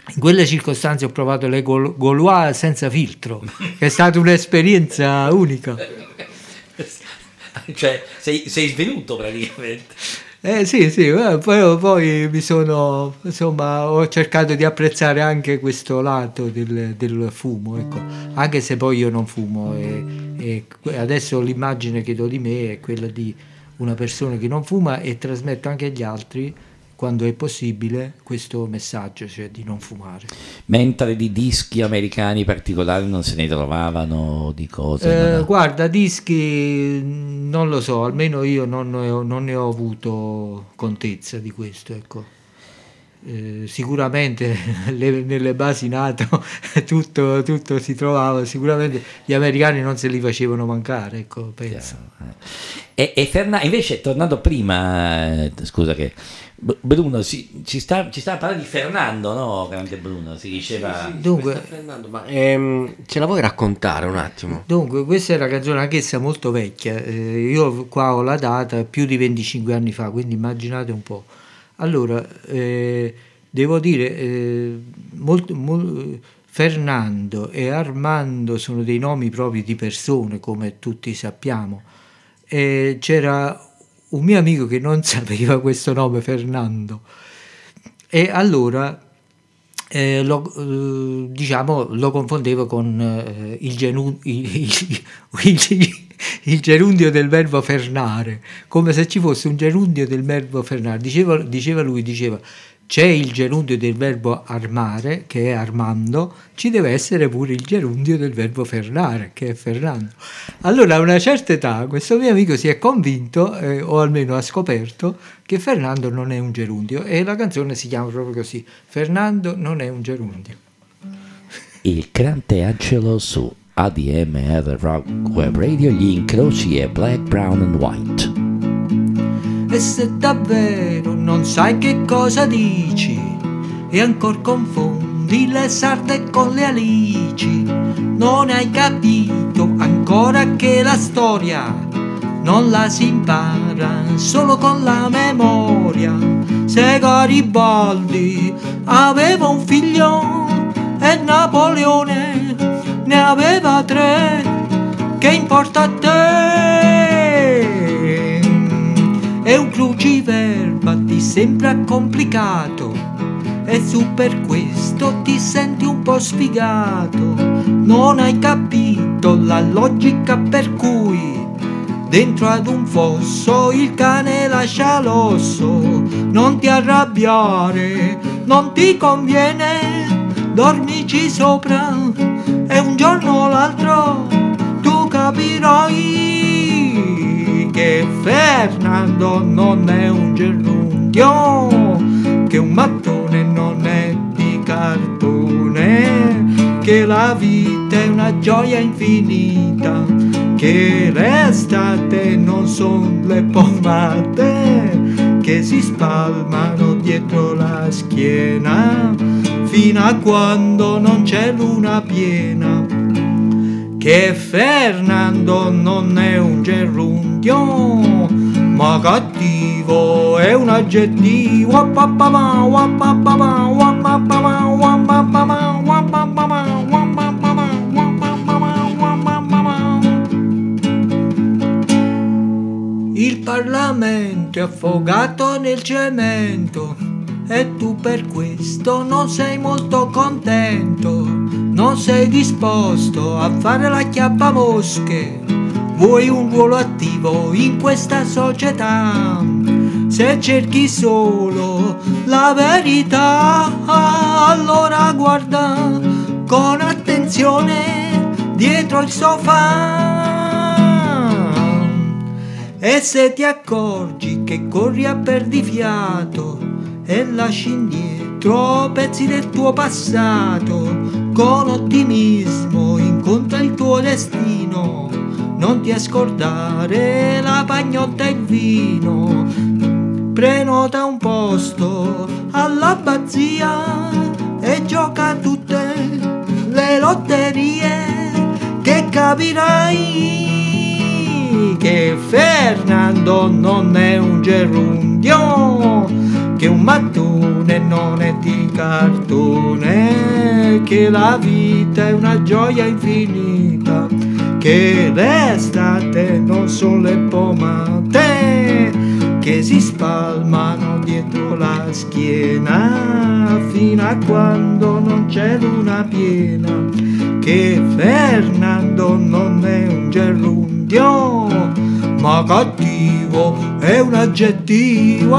in quelle circostanze ho provato le Gol- Gaulois senza filtro, che è stata un'esperienza unica. Cioè, sei, sei svenuto praticamente. Eh sì, sì, eh, poi, poi mi sono, insomma, ho cercato di apprezzare anche questo lato del, del fumo, ecco. anche se poi io non fumo e, e adesso l'immagine che do di me è quella di una persona che non fuma e trasmetto anche agli altri, quando è possibile, questo messaggio, cioè di non fumare. Mentre di dischi americani particolari non se ne trovavano di cose. Eh, no? guarda, dischi non lo so, almeno io non ne ho, non ne ho avuto contezza di questo. Ecco. Eh, sicuramente <laughs> le- nelle basi NATO <laughs> tutto, tutto si trovava, sicuramente gli americani non se li facevano mancare, ecco, penso. E, e Ferna- invece, tornando prima, eh, scusa che Bruno si- ci, sta, ci stava parlando di Fernando, no? Grande Bruno, si diceva. Dunque, Fernando, ma ehm, ce la vuoi raccontare un attimo? Dunque, questa è una canzone anch'essa molto vecchia. eh, io qua ho la data più di 25 anni fa, quindi immaginate un po'. Allora, eh, devo dire, eh, molto- mol- Fernando e Armando sono dei nomi propri di persone, come tutti sappiamo. E c'era un mio amico che non <laughs> sapeva questo nome, Fernando. E allora eh, lo, eh, diciamo, lo confondevo con eh, il, genu- il- il- il- gerundio del verbo fernare, come se ci fosse un gerundio del verbo fernare. Diceva, diceva lui, diceva, c'è il gerundio del verbo armare, che è Armando, ci deve essere pure il gerundio del verbo fernare, che è Fernando. Allora a una certa età questo mio amico si è convinto, eh, o almeno ha scoperto, che Fernando non è un gerundio e la canzone si chiama proprio così, Fernando non è un gerundio. Il grande angelo su ADMR Rock Web Radio, gli incroci e Black, Brown and White. E se davvero non sai che cosa dici, e ancor confondi le sarde con le alici. Non hai capito ancora che la storia non la si impara solo con la memoria. Se Garibaldi aveva un figlio e Napoleone ne aveva tre, che importa a te? È un cruciverba, ti sembra complicato e su per questo ti senti un po' sfigato. Non hai capito la logica per cui dentro ad un fosso il cane lascia l'osso. Non ti arrabbiare, non ti conviene, dormici sopra e un giorno o l'altro tu capirai che Fernando non è un gerundio, che un mattone non è di cartone, che la vita è una gioia infinita, che l'estate non sono le pomate che si spalmano dietro la schiena fino a quando non c'è luna piena che Fernando non è un gerundio, ma cattivo è un aggettivo. Il Parlamento è affogato nel cemento e tu per questo non sei molto contento, non sei disposto a fare la chiappa mosche, vuoi un ruolo attivo in questa società. Se cerchi solo la verità, allora guarda con attenzione dietro il sofà. E se ti accorgi che corri a perdifiato e lasci indietro pezzi del tuo passato, con ottimismo incontra il tuo destino. Non ti scordare la pagnotta e il vino. Prenota un posto all'abbazia e gioca tutte le lotterie che capirai che Fernando non è un gerundio, che un mattone non è di cartone, che la vita è una gioia infinita, che l'estate non sono le pomate che si spalmano dietro la schiena fino a quando non c'è luna piena, che Fernando non è un gerundio, ma cattivo è un aggettivo.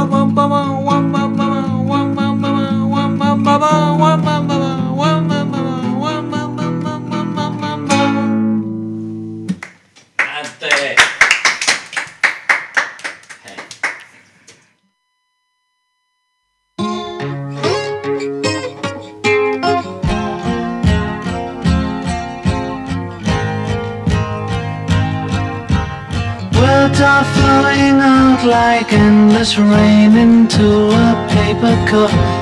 Words are flowing out like endless rain into a paper cup.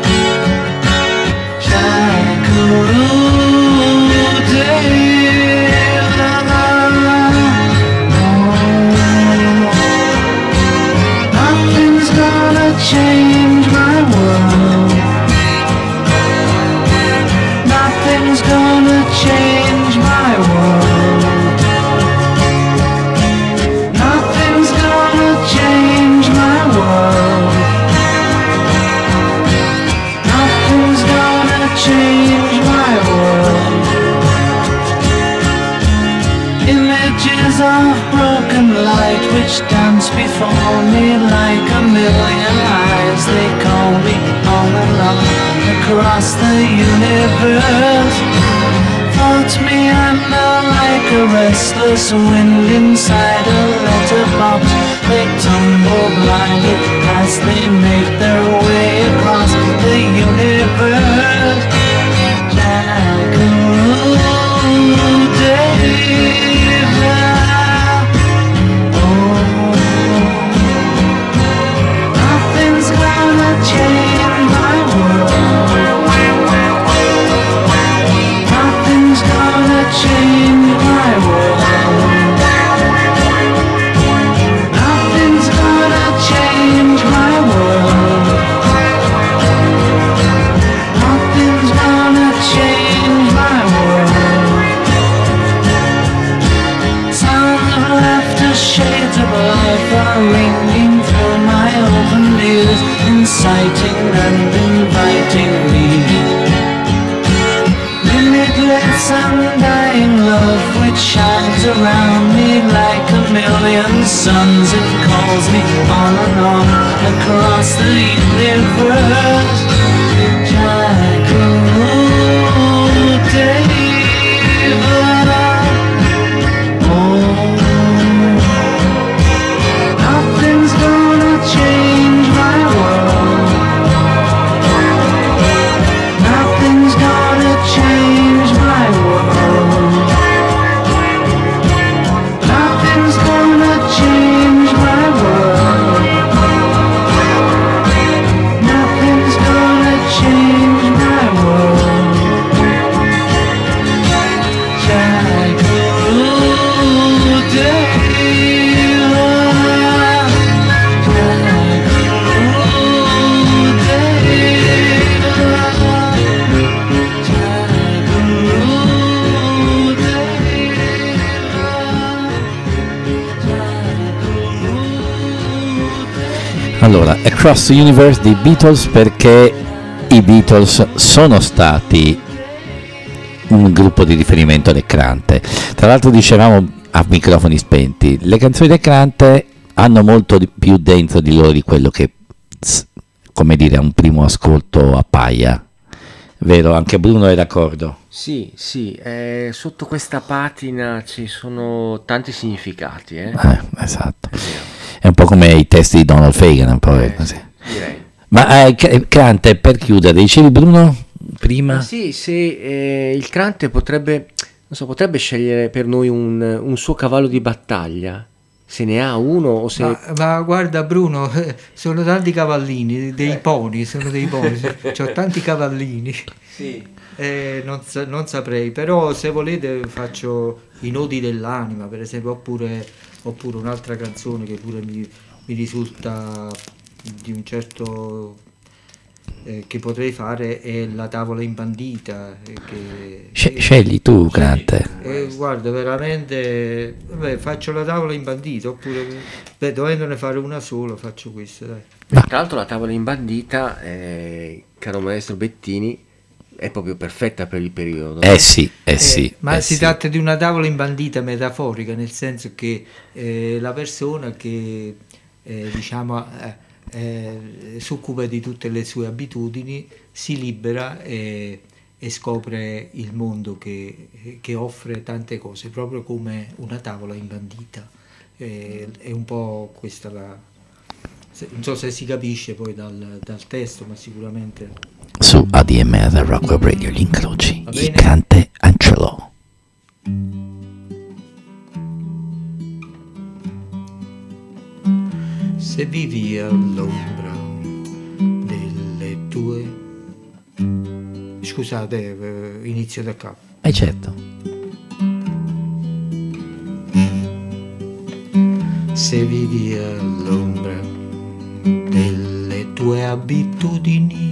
Allora, Across the Universe dei Beatles perché i Beatles sono stati un gruppo di riferimento del Crante. Tra l'altro dicevamo a microfoni spenti, le canzoni del Crante hanno molto di più dentro di loro di quello che, come dire, a un primo ascolto appaia. Vero, anche Bruno è d'accordo. Sì, sì, eh, sotto questa patina ci sono tanti significati, eh? Eh, esatto. È un po' come i testi di Donald Fagan, un po' Eh, così. direi. Ma eh, Cr- Crante, per chiudere, dicevi Bruno prima? Ma sì, se eh, il Crante potrebbe, non so, potrebbe scegliere per noi un, un suo cavallo di battaglia, se ne ha uno o se... Ma, ma guarda Bruno, eh, <laughs> sono tanti cavallini, dei poni, sono dei poni, <laughs> ho tanti cavallini. Eh, non, non saprei, però se volete faccio i nodi dell'anima, per esempio, oppure, oppure un'altra canzone che pure mi, mi risulta di un certo... eh, che potrei fare è La tavola imbandita. eh, Che, Sce- scegli tu, Crante. eh, guarda, veramente vabbè, faccio la tavola imbandita oppure beh, dovendone fare una sola faccio questa, dai. Tra l'altro la tavola imbandita, eh, caro maestro Bettini, è proprio perfetta per il periodo. Eh sì, eh Eh, sì. ma eh si sì. tratta di una tavola imbandita metaforica, nel senso che eh, la persona che eh, diciamo eh, eh, si occupa di tutte le sue abitudini si libera e, e scopre il mondo che, che offre tante cose, proprio come una tavola imbandita. Eh, è un po' questa la. non so se si capisce poi dal, dal testo, ma sicuramente. Su ADMR Rock Radio gli incroci, il bene. Crante Angelo. Se vivi all'ombra delle tue... Scusate, eh, inizio da capo. Eh certo. Se vivi all'ombra delle tue abitudini,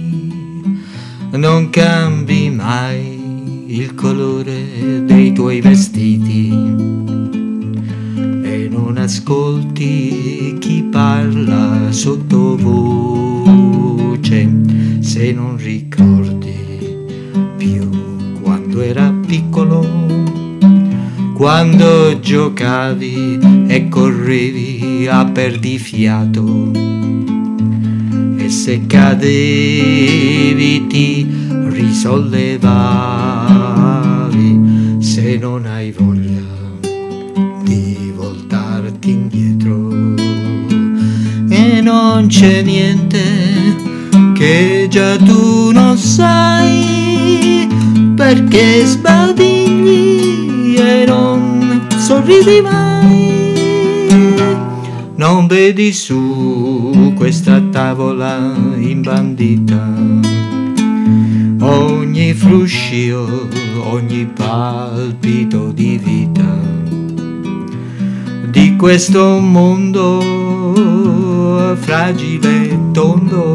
non cambi mai il colore dei tuoi vestiti e non ascolti chi parla sottovoce. Se non ricordi più quando era piccolo quando giocavi e correvi a perdifiato se cadevi ti risollevavi se non hai voglia di voltarti indietro non c'è niente che già tu non sai perché sbadigli e non sorridi mai. Non vedi su questa tavola imbandita ogni fruscio, ogni palpito di vita di questo mondo fragile e tondo.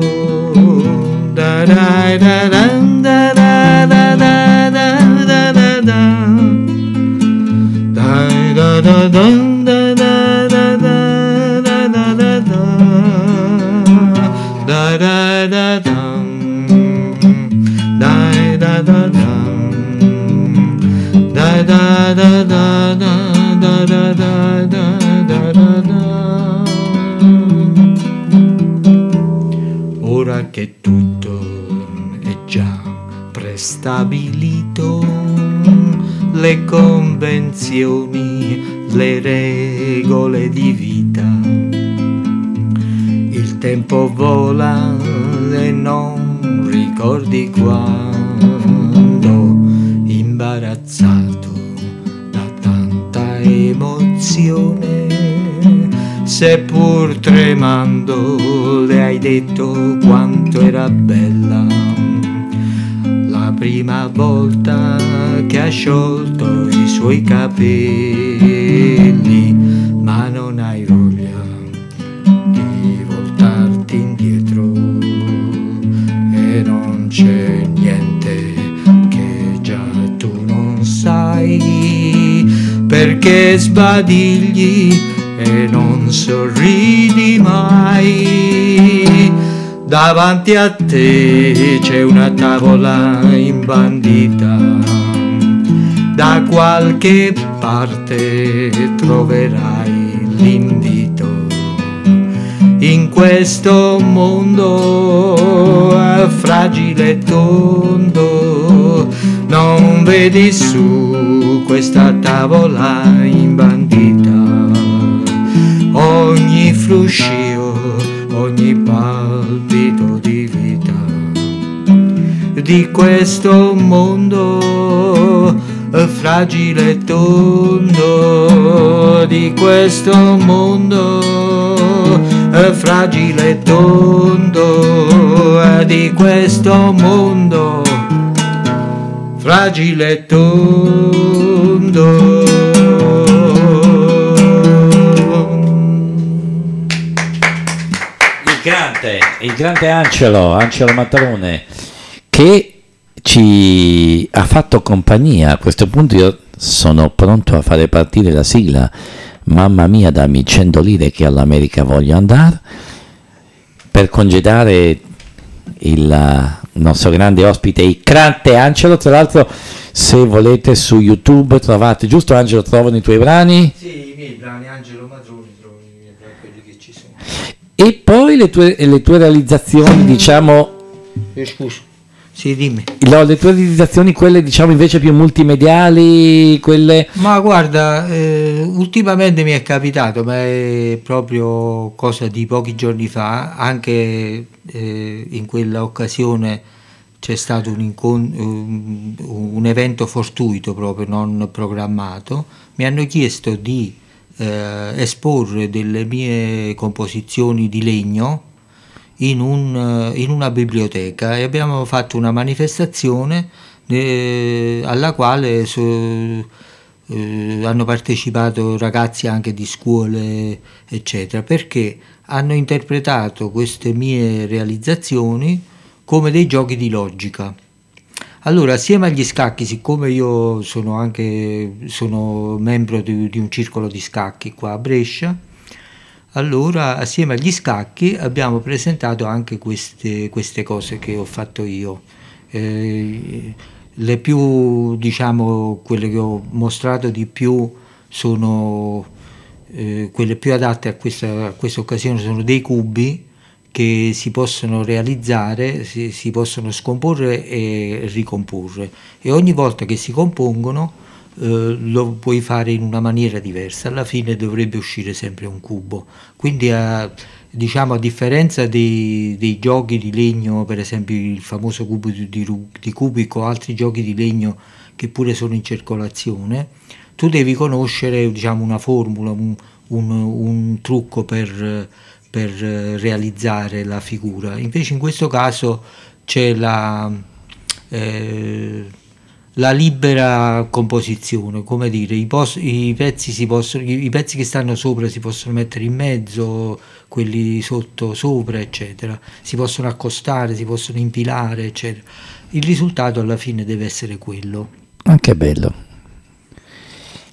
Da da da da da da da da da da da da. Da da che tutto è già prestabilito, le convenzioni, le regole di vita, il tempo vola e non ricordi quando, imbarazzato da tanta emozione, seppur tremando le hai detto era bella la prima volta che ha sciolto i suoi capelli, ma non hai voglia di voltarti indietro e non c'è niente che già tu non sai perché sbadigli e non sorridi mai. Davanti a te c'è una tavola imbandita, da qualche parte troverai l'invito. In questo mondo fragile e tondo, non vedi su questa tavola imbandita. Ogni fruscio, di questo mondo eh, fragile e tondo, di questo mondo eh, fragile e tondo, eh, di questo mondo fragile e tondo. Il grande, il grande Angelo, Angelo Mattarone, che ci ha fatto compagnia. A questo punto io sono pronto a fare partire la sigla. Mamma mia, dammi 100 lire che all'America voglio andare. Per congedare il nostro grande ospite, il grande Angelo. Tra l'altro, se volete su YouTube trovate, giusto Angelo, trovano i tuoi brani? Sì, i miei brani Angelo Matroni, trovi i miei brani, quelli che ci sono. E poi le tue, le tue realizzazioni, diciamo, Eh, scusa. Sì, dimmi. no, le tue realizzazioni, quelle diciamo invece più multimediali, quelle... Ma guarda, eh, ultimamente mi è capitato, ma è proprio cosa di pochi giorni fa, anche eh, in quella occasione c'è stato un, incon- un- un evento fortuito proprio, non programmato, mi hanno chiesto di eh, esporre delle mie composizioni di legno in, un, in una biblioteca e abbiamo fatto una manifestazione eh, alla quale so- eh, hanno partecipato ragazzi anche di scuole, eccetera, perché hanno interpretato queste mie realizzazioni come dei giochi di logica. Allora, assieme agli scacchi, siccome io sono anche sono membro di, di un circolo di scacchi qua a Brescia, allora assieme agli scacchi abbiamo presentato anche queste, queste cose che ho fatto io. Eh, le più, diciamo, quelle che ho mostrato di più sono eh, quelle più adatte a questa, a questa occasione sono dei cubi che si possono realizzare, si, si possono scomporre e ricomporre e ogni volta che si compongono eh, lo puoi fare in una maniera diversa, alla fine dovrebbe uscire sempre un cubo. Quindi a, diciamo a differenza dei, dei giochi di legno, per esempio il famoso cubo di, di di Cubico, altri giochi di legno che pure sono in circolazione, tu devi conoscere diciamo, una formula, un, un- un trucco per, per realizzare la figura. Invece in questo caso c'è la, eh, la libera composizione, come dire, i, pos- i pezzi possono, i pezzi che stanno sopra si possono mettere in mezzo, quelli sotto sopra, eccetera, si possono accostare, si possono impilare, eccetera. Il risultato alla fine deve essere quello. Anche bello.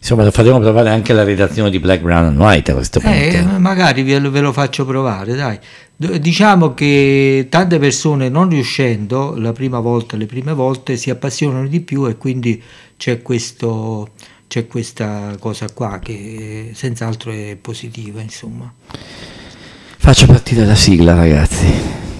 Insomma, lo faremo provare anche alla redazione di Black, Brown and White a questo punto. Eh, magari ve lo, ve lo faccio provare, dai. Diciamo che tante persone non riuscendo la prima volta, le prime volte si appassionano di più e quindi c'è, questo, c'è questa cosa qua che senz'altro è positiva, insomma. Faccio partire la sigla, ragazzi.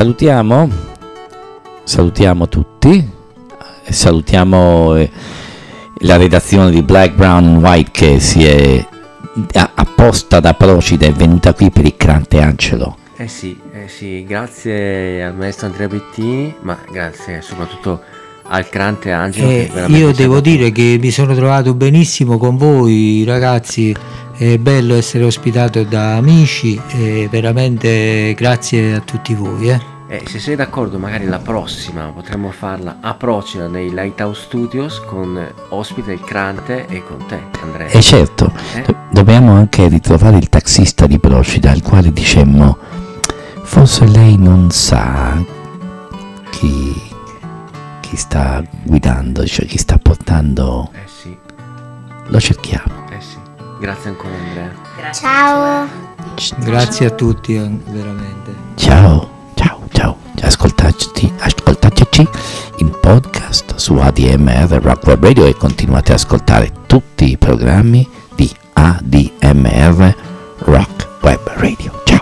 Salutiamo, salutiamo tutti, e salutiamo eh, la redazione di Black, Brown White che si è apposta da Procida è venuta qui per il Crante Angelo. Eh sì, eh sì, grazie al maestro Andrea Bettini, ma grazie soprattutto al Crante Angelo. Eh, io devo dire che mi sono trovato benissimo con voi ragazzi, è bello essere ospitato da amici e veramente grazie a tutti voi. eh. Eh, se sei d'accordo, magari la prossima potremmo farla a Procida nei Lighthouse Studios con eh, ospite il Crante e con te, Andrea. E certo, Eh? do- dobbiamo anche ritrovare il taxista di Procida, al quale dicemmo, forse lei non sa chi, chi sta guidando, cioè chi sta portando, Eh sì, lo cerchiamo. eh sì. Grazie ancora Andrea. Grazie. Ciao. Grazie a tutti eh, veramente. Ciao, ciao, ciao. Ascoltateci, ascoltateci in podcast su ADMR Rock Web Radio e continuate ad ascoltare tutti i programmi di ADMR Rock Web Radio. Ciao.